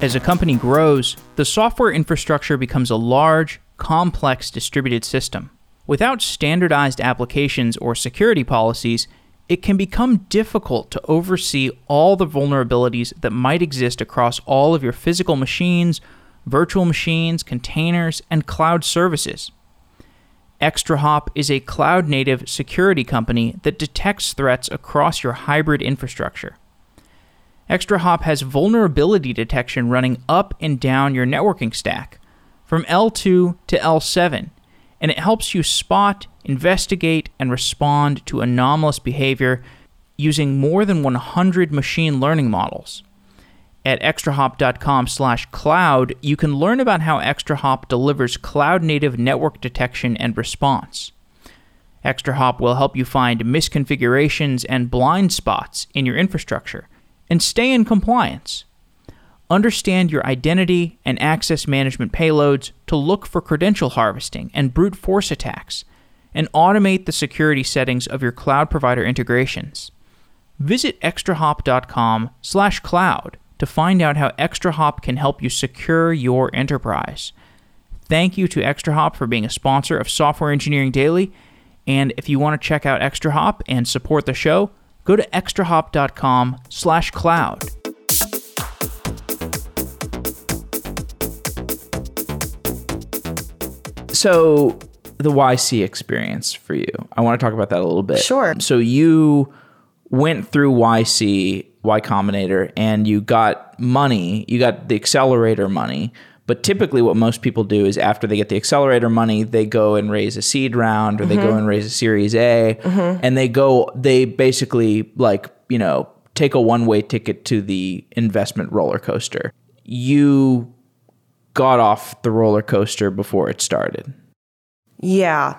As a company grows, the software infrastructure becomes a large, complex distributed system. Without standardized applications or security policies, it can become difficult to oversee all the vulnerabilities that might exist across all of your physical machines, virtual machines, containers, and cloud services. ExtraHop is a cloud native security company that detects threats across your hybrid infrastructure. ExtraHop has vulnerability detection running up and down your networking stack, from L2 to L7, and it helps you spot, investigate, and respond to anomalous behavior using more than 100 machine learning models. At extrahop.com slash cloud, you can learn about how ExtraHop delivers cloud-native network detection and response. ExtraHop will help you find misconfigurations and blind spots in your infrastructure and stay in compliance. Understand your identity and access management payloads to look for credential harvesting and brute force attacks, and automate the security settings of your cloud provider integrations. Visit extrahop.com/cloud to find out how ExtraHop can help you secure your enterprise. Thank you to ExtraHop for being a sponsor of Software Engineering Daily. And if you want to check out ExtraHop and support the show, go to extrahop.com/cloud. So, the YC experience for you. I want to talk about that a little bit. Sure. So you went through YC, Y Combinator, and you got money. You got the accelerator money. But typically, what most people do is after they get the accelerator money, they go and raise a seed round or they go mm-hmm. and raise a Series A, mm-hmm. and they go. They basically like you know take a one way ticket to the investment roller coaster. You got off the roller coaster before it started. Yeah,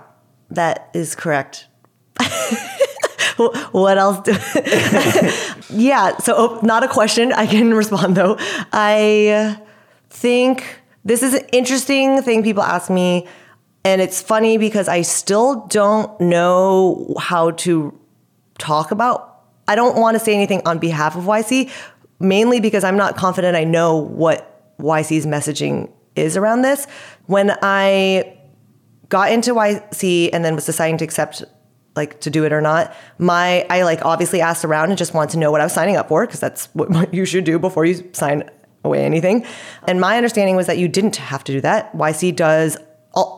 that is correct. what else? Do- yeah, so oh, not a question. I can respond though. I think this is an interesting thing people ask me, and it's funny because I still don't know how to talk about. I don't want to say anything on behalf of YC, mainly because I'm not confident I know what YC's messaging is around this. When I got into YC and then was deciding to accept like to do it or not, my I like obviously asked around and just wanted to know what I was signing up for because that's what you should do before you sign away anything. And my understanding was that you didn't have to do that. YC does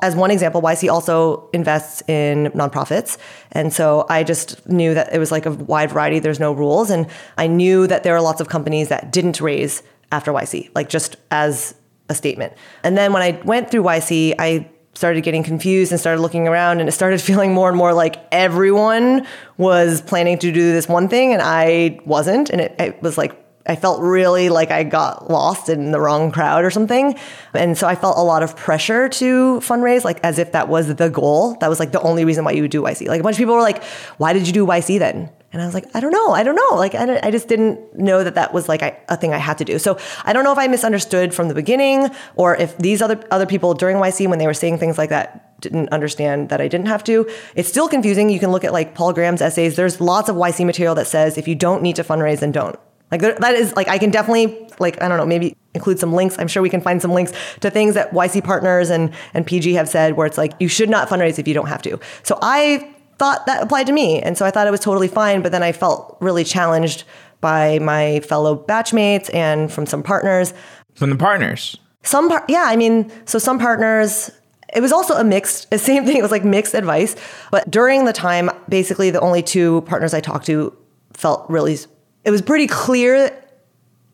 as one example, YC also invests in nonprofits. And so I just knew that it was like a wide variety, there's no rules. And I knew that there are lots of companies that didn't raise after YC, like just as a statement. And then when I went through YC, I started getting confused and started looking around and it started feeling more and more like everyone was planning to do this one thing and I wasn't. And it, it was like, I felt really like I got lost in the wrong crowd or something. And so I felt a lot of pressure to fundraise, like as if that was the goal. That was like the only reason why you would do YC. Like a bunch of people were like, why did you do YC then? And I was like, I don't know. I don't know. Like, I, I just didn't know that that was like a, a thing I had to do. So I don't know if I misunderstood from the beginning or if these other, other people during YC, when they were saying things like that, didn't understand that I didn't have to. It's still confusing. You can look at like Paul Graham's essays. There's lots of YC material that says if you don't need to fundraise, then don't. Like there, that is like I can definitely like I don't know maybe include some links. I'm sure we can find some links to things that YC partners and and PG have said where it's like you should not fundraise if you don't have to. So I thought that applied to me, and so I thought it was totally fine. But then I felt really challenged by my fellow batchmates and from some partners. From the partners. Some par- yeah, I mean, so some partners. It was also a mixed, the same thing. It was like mixed advice. But during the time, basically, the only two partners I talked to felt really. It was pretty clear,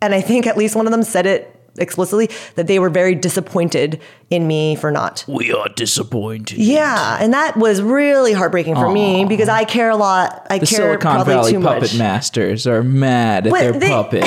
and I think at least one of them said it explicitly that they were very disappointed in me for not. We are disappointed. Yeah, and that was really heartbreaking for me because I care a lot. I The care Silicon probably Valley too puppet much. masters are mad at But their they- puppet.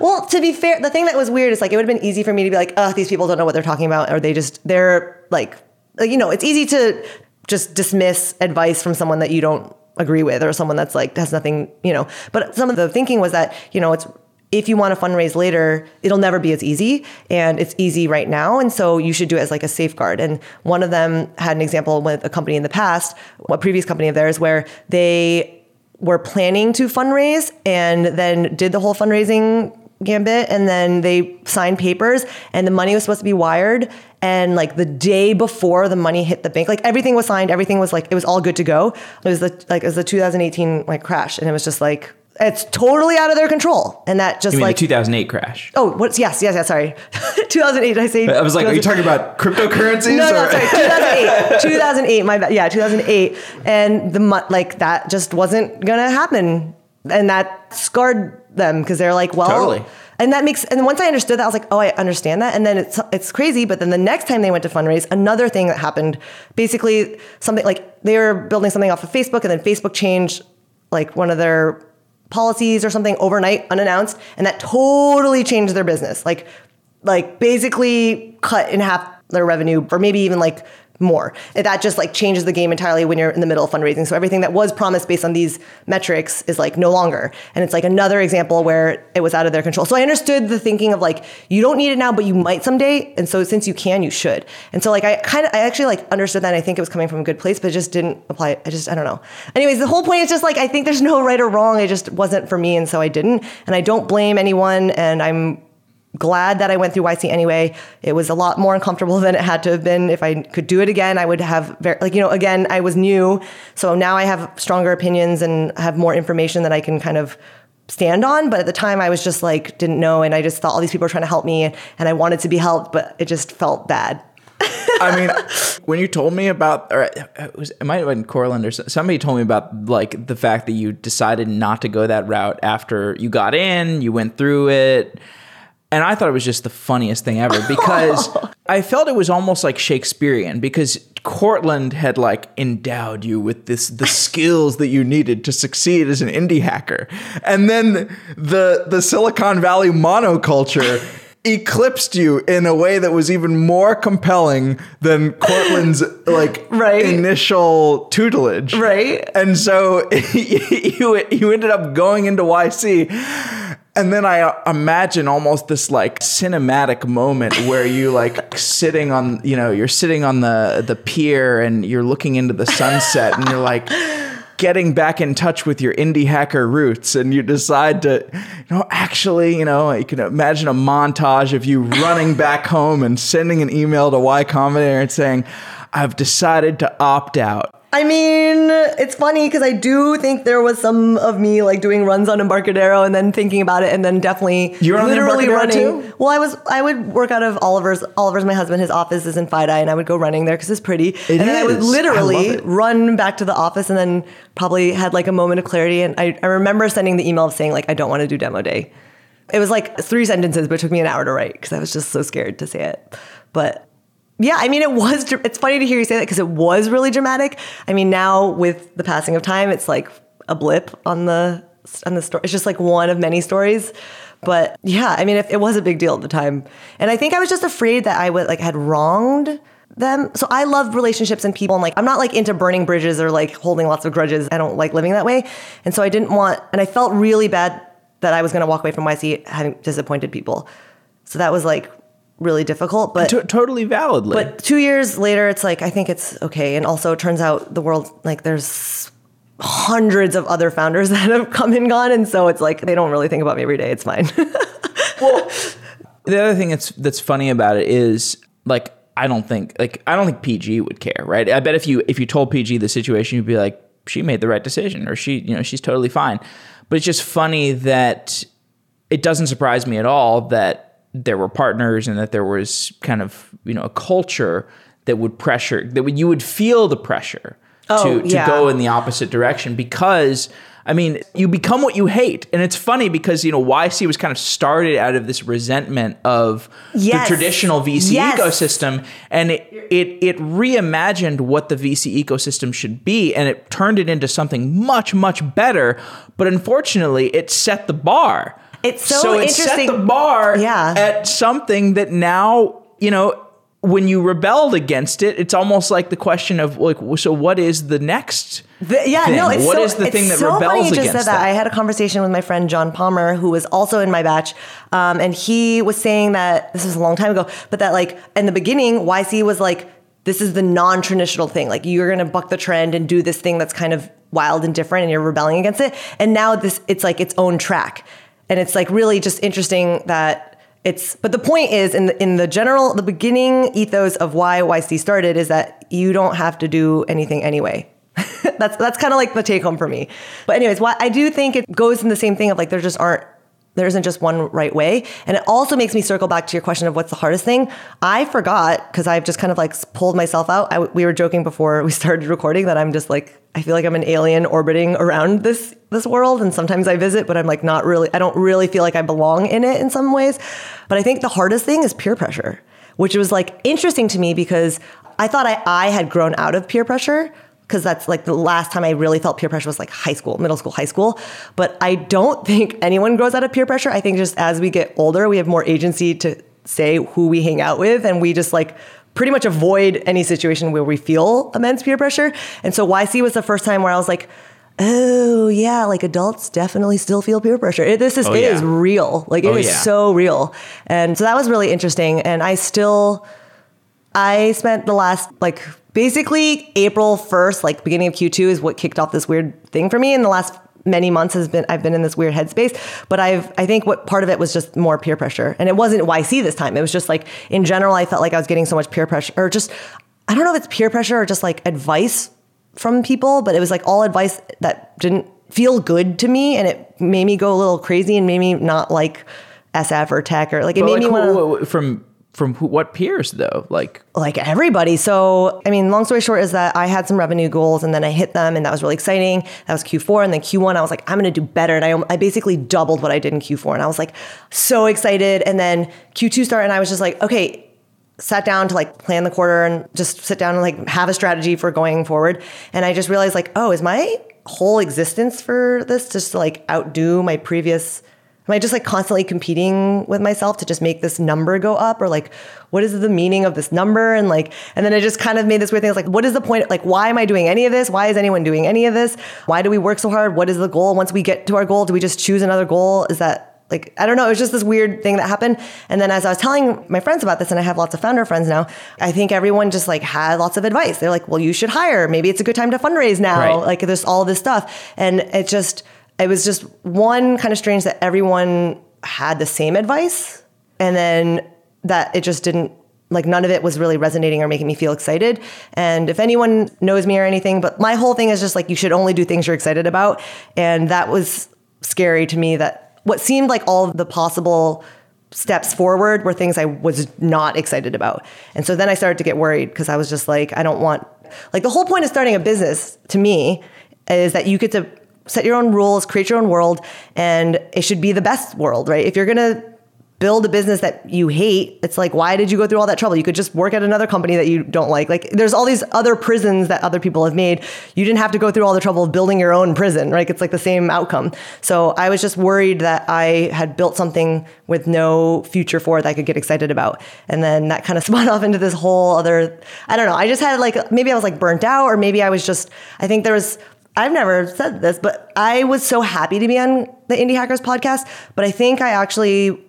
Well, to be fair, the thing that was weird is like it would have been easy for me to be like, oh, these people don't know what they're talking about, or they just they're like, like, you know, it's easy to just dismiss advice from someone that you don't agree with, or someone that's like has nothing, you know. But some of the thinking was that you know it's if you want to fundraise later, it'll never be as easy, and it's easy right now, and so you should do it as like a safeguard. And one of them had an example with a company in the past, a previous company of theirs, where they were planning to fundraise and then did the whole fundraising gambit and then they signed papers and the money was supposed to be wired and like the day before the money hit the bank like everything was signed everything was like it was all good to go it was the like it was the 2018 like crash and it was just like it's totally out of their control and that just You mean like the 2008 crash? oh what's yes yes yes sorry 2008 did i say I was like, are you talking about cryptocurrencies? no, no, or- sorry, 2008. 2008, my bad. Yeah, 2008. And the like that just wasn't gonna happen, and that scarred them because they're like, well, Totally. And that makes and once I understood that, I was like, oh, I understand that. And then it's it's crazy. But then the next time they went to fundraise, another thing that happened, basically something like they were building something off of Facebook, and then Facebook changed like one of their policies or something overnight, unannounced, and that totally changed their business. Like like basically cut in half their revenue or maybe even like more. That just like changes the game entirely when you're in the middle of fundraising. So everything that was promised based on these metrics is like no longer. And it's like another example where it was out of their control. So I understood the thinking of like you don't need it now but you might someday. And so since you can, you should. And so like I kind of I actually like understood that and I think it was coming from a good place but it just didn't apply. I just I don't know. Anyways, the whole point is just like I think there's no right or wrong. It just wasn't for me and so I didn't. And I don't blame anyone and I'm glad that I went through YC anyway. It was a lot more uncomfortable than it had to have been. If I could do it again, I would have very, like, you know, again, I was new. So now I have stronger opinions and have more information that I can kind of stand on. But at the time I was just like, didn't know. And I just thought all these people were trying to help me and I wanted to be helped, but it just felt bad. I mean, when you told me about, or it, was, it might have been Courtland or somebody told me about like the fact that you decided not to go that route after you got in, you went through it. And I thought it was just the funniest thing ever because I felt it was almost like Shakespearean because Courtland had like endowed you with this the skills that you needed to succeed as an indie hacker. And then the the Silicon Valley monoculture eclipsed you in a way that was even more compelling than Courtland's like Right. initial tutelage. Right. And so you you ended up going into YC. And then I uh, imagine almost this like cinematic moment where you like sitting on, you know, you're sitting on the the pier and you're looking into the sunset and you're like getting back in touch with your indie hacker roots and you decide to you know actually you know you can imagine a montage of you running back home and sending an email to y combinator and saying i've decided to opt out I mean, it's funny because I do think there was some of me like doing runs on Embarcadero and then thinking about it and then definitely You're literally running. too? Well, I was I would work out of Oliver's. Oliver's my husband. His office is in FIDI and I would go running there because it's pretty. and then I would is. I literally run back to the office and then probably had like a moment of clarity. And I, I remember sending the email of saying like I don't want to do demo day. It was like three sentences, but it took me an hour to write because I was just so scared to say it. But yeah, I mean, it was. It's funny to hear you say that because it was really dramatic. I mean, now with the passing of time, it's like a blip on the on the story. It's just like one of many stories. But yeah, I mean, it, it was a big deal at the time, and I think I was just afraid that I would like had wronged them. So I love relationships and people, and like I'm not like into burning bridges or like holding lots of grudges. I don't like living that way, and so I didn't want. And I felt really bad that I was going to walk away from YC having disappointed people. So that was like really difficult. But To- totally validly but two years later, it's like I think it's okay. And also, it turns out the world like there's hundreds of other founders that have come and gone, and so it's like they don't really think about me every day. It's fine. well, the other thing that's that's funny about it is like I don't think like I don't think PG would care, right? I bet if you if you told PG the situation, you'd be like, she made the right decision, or she you know she's totally fine. But it's just funny that it doesn't surprise me at all that there were partners and that there was kind of you know a culture that would pressure that would, you would feel the pressure Oh, to to yeah. go in the opposite direction because I mean, you become what you hate. And it's funny because, you know, YC was kind of started out of this resentment of Yes. the traditional VC Yes. ecosystem and it, it it reimagined what the VC ecosystem should be and it turned it into something much much better, but unfortunately, it set the bar. It's so so it set interesting- the bar Yeah. at something that now, you know, when you rebelled against it, it's almost like the question of like, so what is the next? The- yeah, thing? no, it's What so, is the thing that so rebels funny you just against said that. that? I had a conversation with my friend John Palmer, who was also in my batch, um, and he was saying that this was a long time ago, but that like in the beginning, YC was like, this is the non-traditional thing. Like you're gonna buck the trend and do this thing that's kind of wild and different, and you're rebelling against it. And now this, it's like its own track, and it's like really just interesting that it's but the point is in the in the general the beginning ethos of why YC started is that you don't have to do anything anyway. that's that's kind of like the take home for me. But anyways, why I do think it goes in the same thing of like there just aren't there isn't just one right way. And it also makes me circle back to your question of what's the hardest thing. I forgot because I've just kind of like pulled myself out. I, we were joking before we started recording that I'm just like I feel like I'm an alien orbiting around this this world and sometimes I visit but I'm like not really I don't really feel like I belong in it in some ways. But I think the hardest thing is peer pressure, which was like interesting to me because I thought I I had grown out of peer pressure because that's like the last time I really felt peer pressure was like high school, middle school, high school. But I don't think anyone grows out of peer pressure. I think just as we get older, we have more agency to say who we hang out with, and we just like pretty much avoid any situation where we feel immense peer pressure. And so YC was the first time where I was like, oh yeah, like adults definitely still feel peer pressure. It, this is Oh, it yeah. is real. Like it Oh, is yeah. so real. And so that was really interesting. And I still I spent the last like basically April 1st, like beginning of Q2 is what kicked off this weird thing for me. In the last many months has been I've been in this weird headspace. But I've I think what part of it was just more peer pressure. And it wasn't YC this time. It was just like in general, I felt like I was getting so much peer pressure or just I don't know if it's peer pressure or just like advice from people, but it was like all advice that didn't feel good to me and it made me go a little crazy and made me not like SF or tech or like it But, made like, me want to from from who, what peers though? Like like everybody. So, I mean, long story short is that I had some revenue goals and then I hit them and that was really exciting. That was Q4. And then Q1, I was like, I'm going to do better. And I, I basically doubled what I did in Q4. And I was like, so excited. And then Q2 started and I was just like, okay, sat down to like plan the quarter and just sit down and like have a strategy for going forward. And I just realized like, oh, is my whole existence for this just to like outdo my previous Am I just like constantly competing with myself to just make this number go up? Or like, what is the meaning of this number? And like, and then I just kind of made this weird thing. It's like, what is the point? Like, why am I doing any of this? Why is anyone doing any of this? Why do we work so hard? What is the goal? Once we get to our goal, do we just choose another goal? Is that like, I don't know. It was just this weird thing that happened. And then as I was telling my friends about this, and I have lots of founder friends now, I think everyone just like had lots of advice. They're like, well, you should hire. Maybe it's a good time to fundraise now. Right. Like, there's all this stuff. And it just, it was just one kind of strange that everyone had the same advice and then that it just didn't like none of it was really resonating or making me feel excited and if anyone knows me or anything but my whole thing is just like you should only do things you're excited about and that was scary to me that what seemed like all the possible steps forward were things I was not excited about. And so then I started to get worried because I was just like, I don't want, like, the whole point of starting a business to me is that you get to set your own rules, create your own world, and it should be the best world, right? If you're gonna build a business that you hate, it's like, why did you go through all that trouble? You could just work at another company that you don't like. Like, there's all these other prisons that other people have made. You didn't have to go through all the trouble of building your own prison, right? It's like the same outcome. So I was just worried that I had built something with no future for it that I could get excited about. And then that kind of spun off into this whole other, I don't know. I just had like, maybe I was like burnt out, or maybe I was just, I think there was, I've never said this, but I was so happy to be on the Indie Hackers podcast. But I think I actually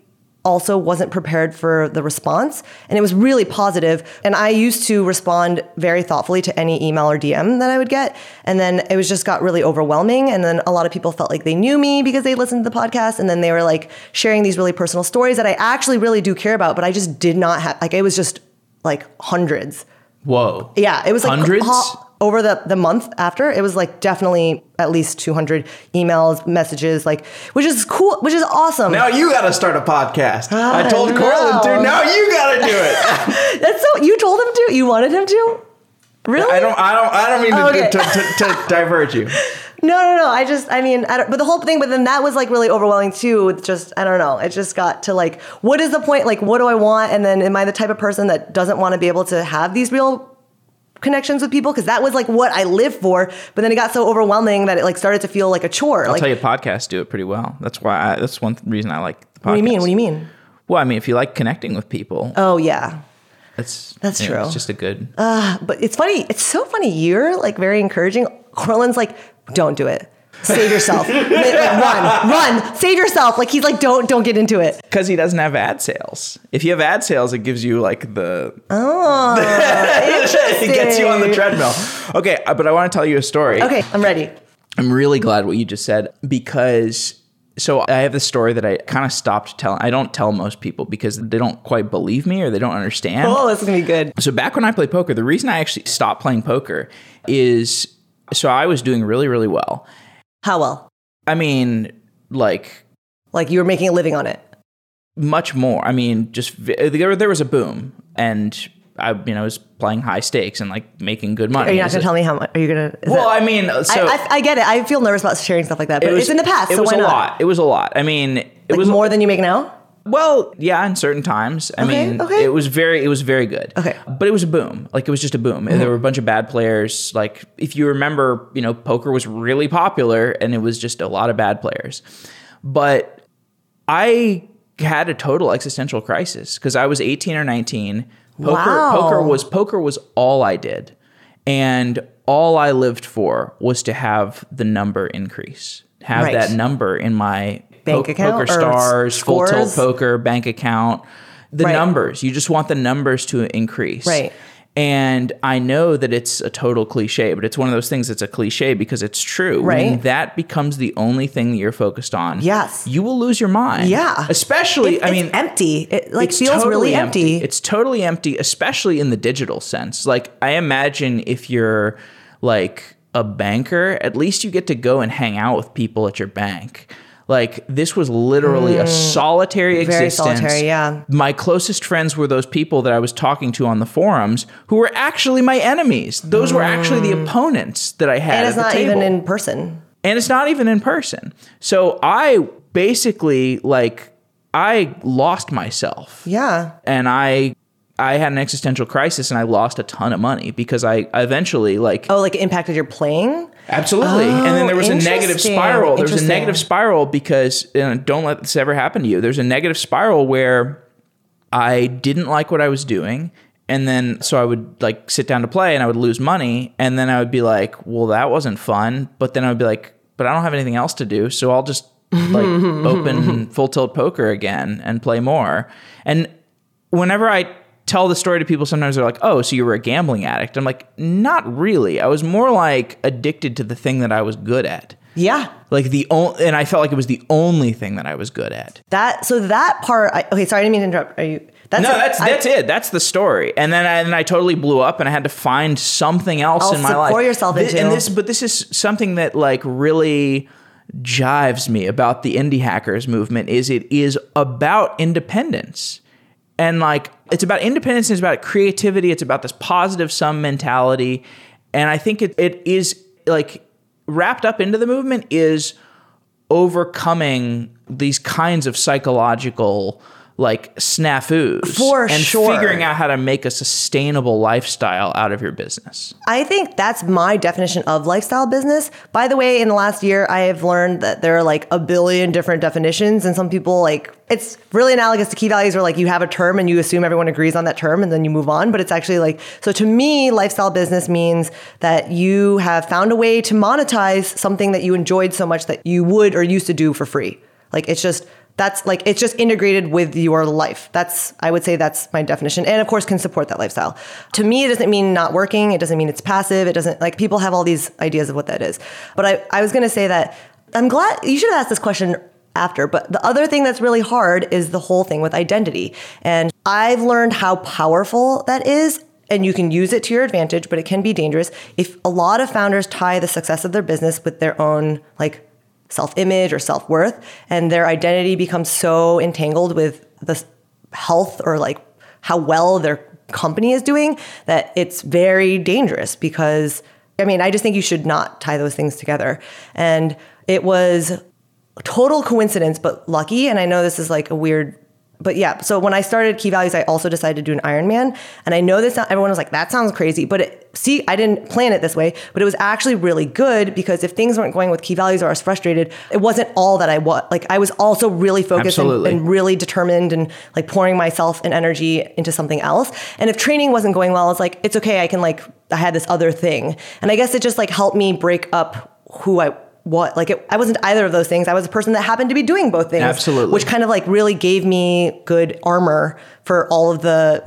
also wasn't prepared for the response. And it was really positive. And I used to respond very thoughtfully to any email or DM that I would get. And then it was just got really overwhelming. And then a lot of people felt like they knew me because they listened to the podcast. And then they were like sharing these really personal stories that I actually really do care about, but I just did not have, like, it was just like hundreds. whoa, Yeah, it was like hundreds. ho- over the the month after. It was like definitely at least 200 emails, messages, like which is cool, which is awesome. Now you got to start a podcast. I I told know. Courtland to. Now you got to do it. That's so you told him to. You wanted him to. Really? I don't. I don't. I don't mean to, Okay. to, to, to diverge you. No, no, no. I just, I mean, I but the whole thing, but then that was like really overwhelming too. With just, I don't know. It just got to like, what is the point? Like, what do I want? And then am I the type of person that doesn't want to be able to have these real connections with people? Because that was like what I lived for. But then it got so overwhelming that it like started to feel like a chore. I'll like, tell you, podcasts do it pretty well. That's why. I, that's one reason I like the podcast. what do you mean? What do you mean? Well, I mean, if you like connecting with people, Oh yeah. that's That's you know, true. It's just a good. Uh, But it's funny. It's so funny. You're like very encouraging. Courtland's like, don't do it. Save yourself. like, run, run. Save yourself. Like he's like, don't, don't get into it. Because he doesn't have ad sales. If you have ad sales, it gives you like the Oh, it gets you on the treadmill. Okay, uh, but I want to tell you a story. Okay, I'm ready. I'm really glad what you just said because so I have this story that I kind of stopped telling. I don't tell most people because they don't quite believe me or they don't understand. Oh, this is gonna be good. So back when I played poker, the reason I actually stopped playing poker is so I was doing really really well. How well? I mean, like Like you were making a living on it. much more. I mean, just uh, there, there was a boom, and I, you know, was playing high stakes and like making good money. Are you not gonna tell me how much? Are you gonna? Well, that- I mean, so I, I, I get it. I feel nervous about sharing stuff like that, but it was- it's in the past, It so was a not? lot. It was a lot. I mean, it Like was more than you make now. Well, yeah, in certain times. I Okay, mean, okay. it was very, it was very good. Okay. Mm-hmm. but it was a boom. Like it was just a boom. And There were a bunch of bad players. Like if you remember, you know, poker was really popular, and it was just a lot of bad players. But I had a total existential crisis because I was 18 or 19. Poker, Wow. poker was poker was all I did, and all I lived for was to have the number increase, have Right. that number in my Bank po- account poker stars, full tilt poker, bank account, the Right. numbers. You just want the numbers to increase. Right. And I know that it's a total cliche, but it's one of those things that's a cliche because it's true. When Right. that becomes the only thing that you're focused on, Yes. you will lose your mind. Yeah. Especially, It- I it's mean, empty. It like it's feels totally really empty. It's totally empty, especially in the digital sense. Like I imagine if you're like a banker, at least you get to go and hang out with people at your bank. Like this was literally a solitary Mm. Very existence. solitary, yeah. My closest friends were those people that I was talking to on the forums who were actually my enemies. Those were actually the opponents that I had and it's not even in person. and it's not even in person. So I basically like I lost myself Yeah. and I I had an existential crisis and I lost a ton of money because I eventually like Oh, like it impacted your playing. Absolutely. And then there was a oh, negative spiral. There was a negative spiral because and don't let this ever happen to you. There's a negative spiral where I didn't like what I was doing. And then so I would like sit down to play and I would lose money. And then I would be like, well that wasn't fun, but then I would be like, but I don't have anything else to do, so I'll just like open full tilt poker again and play more. And whenever I tell the story to people, sometimes they're like, "Oh, so you were a gambling addict?" I'm like, "Not really. I was more like addicted to the thing that I was good at." Yeah. Like the only, and I felt like it was the only thing that I was good at. That so that part. I, okay, sorry, I didn't mean to interrupt. Are you? That's No, that's I- that's it. That's the story. And then I, and I totally blew up, and I had to find something else Else in my life. pour yourself Thi- into. And this, but this is something that like really jives me about the indie hackers movement. Is it is about independence, and like it's about independence. It's about creativity. It's about this positive sum mentality, and I think it it is like wrapped up into the movement is overcoming these kinds of psychological like snafus For and sure. figuring out how to make a sustainable lifestyle out of your business. I think that's my definition of lifestyle business. By the way, in the last year, I have learned that there are like a billion different definitions, and some people like it's really analogous to key values where like you have a term and you assume everyone agrees on that term and then you move on. But it's actually like, so to me, lifestyle business means that you have found a way to monetize something that you enjoyed so much that you would or used to do for free. Like it's just, that's like it's just integrated with your life. That's I would say that's my definition, and of course can support that lifestyle. To me, it doesn't mean not working. It doesn't mean it's passive. It doesn't like people have all these ideas of what that is. But I I was going to say that I'm glad you should have asked this question after. But the other thing that's really hard is the whole thing with identity, and I've learned how powerful that is. And you can use it to your advantage, but it can be dangerous if a lot of founders tie the success of their business with their own like self-image or self-worth and their identity becomes so entangled with the health or like how well their company is doing that it's very dangerous because I mean, I just think you should not tie those things together. And it was total coincidence, but lucky. And I know this is like a weird but yeah, so when I started Key Values, I also decided to do an Ironman. And I know this, everyone was like, that sounds crazy. But it, see, I didn't plan it this way, but it was actually really good because if things weren't going with Key Values or I was frustrated, it wasn't all that I was. Like, I was also really focused and, and, really determined and like pouring myself and energy into something else. And if training wasn't going well, I was like, it's okay. I can like, I had this other thing. And I guess it just like helped me break up who I what like it, I wasn't either of those things. I was a person that happened to be doing both things. Absolutely. Which kind of like really gave me good armor for all of the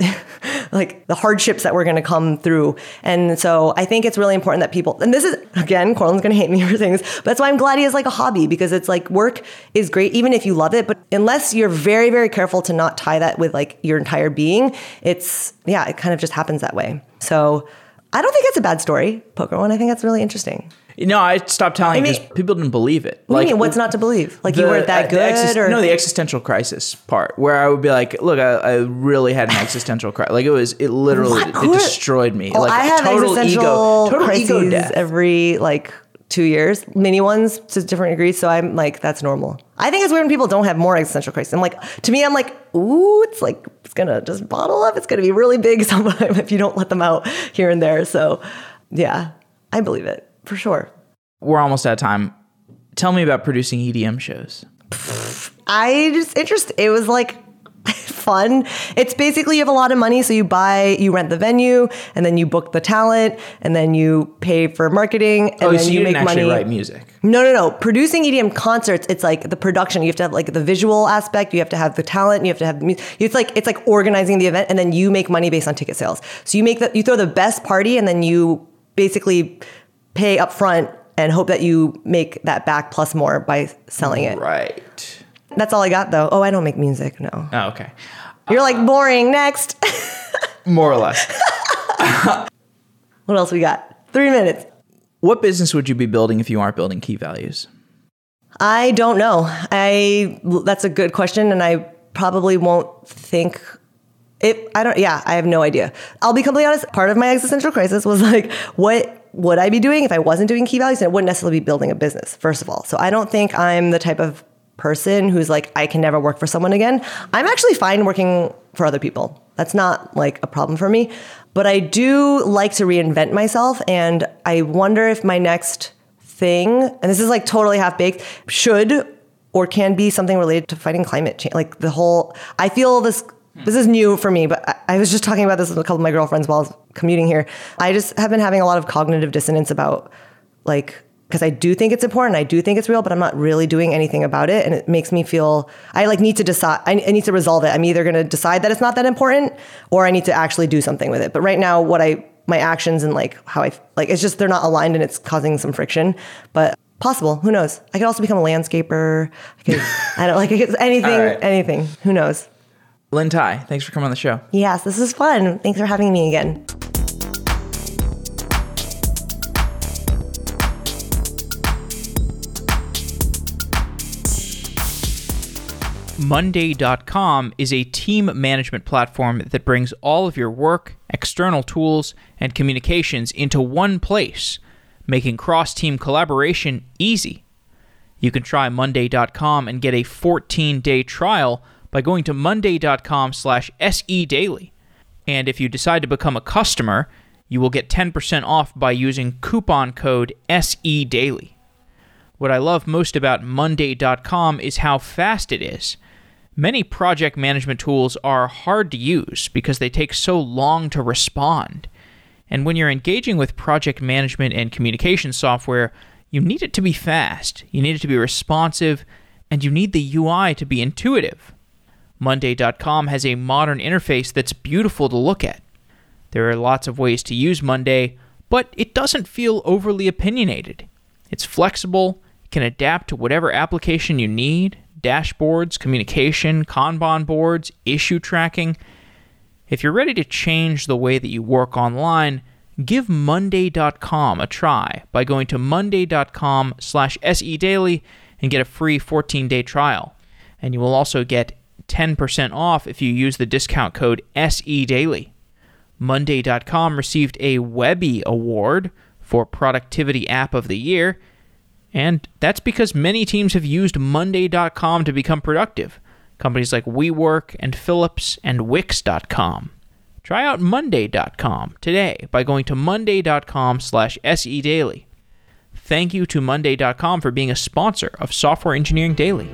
like the hardships that were going to come through. And so I think it's really important that people and this is again, Courtland's going to hate me for things, but that's why I'm glad he has like a hobby because it's like work is great even if you love it, but unless you're very very careful to not tie that with like your entire being, it's yeah, it kind of just happens that way. So I don't think it's a bad story, poker one. I think that's really interesting. No, I stopped telling because people didn't believe it. What like, do you mean? What's not to believe? Like the, you weren't that uh, good? Exist- or? No, the existential crisis part, where I would be like, "Look, I, I really had an existential crisis. Like it was, it literally, it, destroyed me. Oh, like I have total existential ego, total crises ego death. every like two years, mini ones to different degrees. So I'm like, that's normal. I think it's weird when people don't have more existential crisis. I'm like, to me, I'm like, ooh, it's like it's gonna just bottle up. It's gonna be really big sometime if you don't let them out here and there. So, yeah, I believe it for sure we're almost out of time. Tell me about producing EDM shows. I just interest. It was like fun. It's basically you have a lot of money, so you buy, you rent the venue, and then you book the talent, and then you pay for marketing, and oh, then so you, you make actually money. write music. No, no, no. Producing EDM concerts, it's like the production. You have to have like the visual aspect. You have to have the talent. You have to have the music. It's like it's like organizing the event, and then you make money based on ticket sales. So you make the you throw the best party, and then you basically pay up front and hope that you make that back plus more by selling it. Right. That's all I got though. Oh, I don't make music. No. Oh, okay. You're like boring. Next. More or less. what else we got? Three minutes. What business would you be building if you aren't building key values? I don't know. I that's a good question, and I probably won't think it. I don't. Yeah, I have no idea. I'll be completely honest. Part of my existential crisis was like, what would I be doing if I wasn't doing key values? And it wouldn't necessarily be building a business, first of all. So I don't think I'm the type of person who's like, I can never work for someone again. I'm actually fine working for other people. That's not like a problem for me. But I do like to reinvent myself. And I wonder if my next thing, and this is like totally half baked, should or can be something related to fighting climate change. Like the whole, I feel this Hmm. this is new for me, but I, I was just talking about this with a couple of my girlfriends while I was commuting here. I just have been having a lot of cognitive dissonance about like because I do think it's important, I do think it's real, but I'm not really doing anything about it, and it makes me feel I like need to decide. I, I need to resolve it. I'm either going to decide that it's not that important, or I need to actually do something with it. But right now, what I my actions and like how I like it's just they're not aligned, and it's causing some friction. But possible, who knows? I could also become a landscaper. I could I don't like it's anything, right. anything. Who knows? Lynne Tye, thanks for coming on the show. Yes, this is fun. Thanks for having me again. Monday.com is a team management platform that brings all of your work, external tools, and communications into one place, making cross team collaboration easy. You can try Monday.com and get a 14 day trial by going to monday.com slash sedaily. And if you decide to become a customer, you will get 10% off by using coupon code SEDaily. What I love most about monday.com is how fast it is. Many project management tools are hard to use because they take so long to respond. And when you're engaging with project management and communication software, you need it to be fast, you need it to be responsive, and you need the UI to be intuitive. Monday.com has a modern interface that's beautiful to look at. There are lots of ways to use Monday, but it doesn't feel overly opinionated. It's flexible, can adapt to whatever application you need dashboards, communication, Kanban boards, issue tracking. If you're ready to change the way that you work online, give monday.com a try by going to monday.com slash sedaily and get a free 14-day trial. And you will also get 10% off if you use the discount code SEDaily. Monday.com received a Webby Award for Productivity App of the Year. And that's because many teams have used Monday.com to become productive. Companies like WeWork and Philips and Wix.com. Try out Monday.com today by going to Monday.com slash SE Daily. Thank you to Monday.com for being a sponsor of Software Engineering Daily.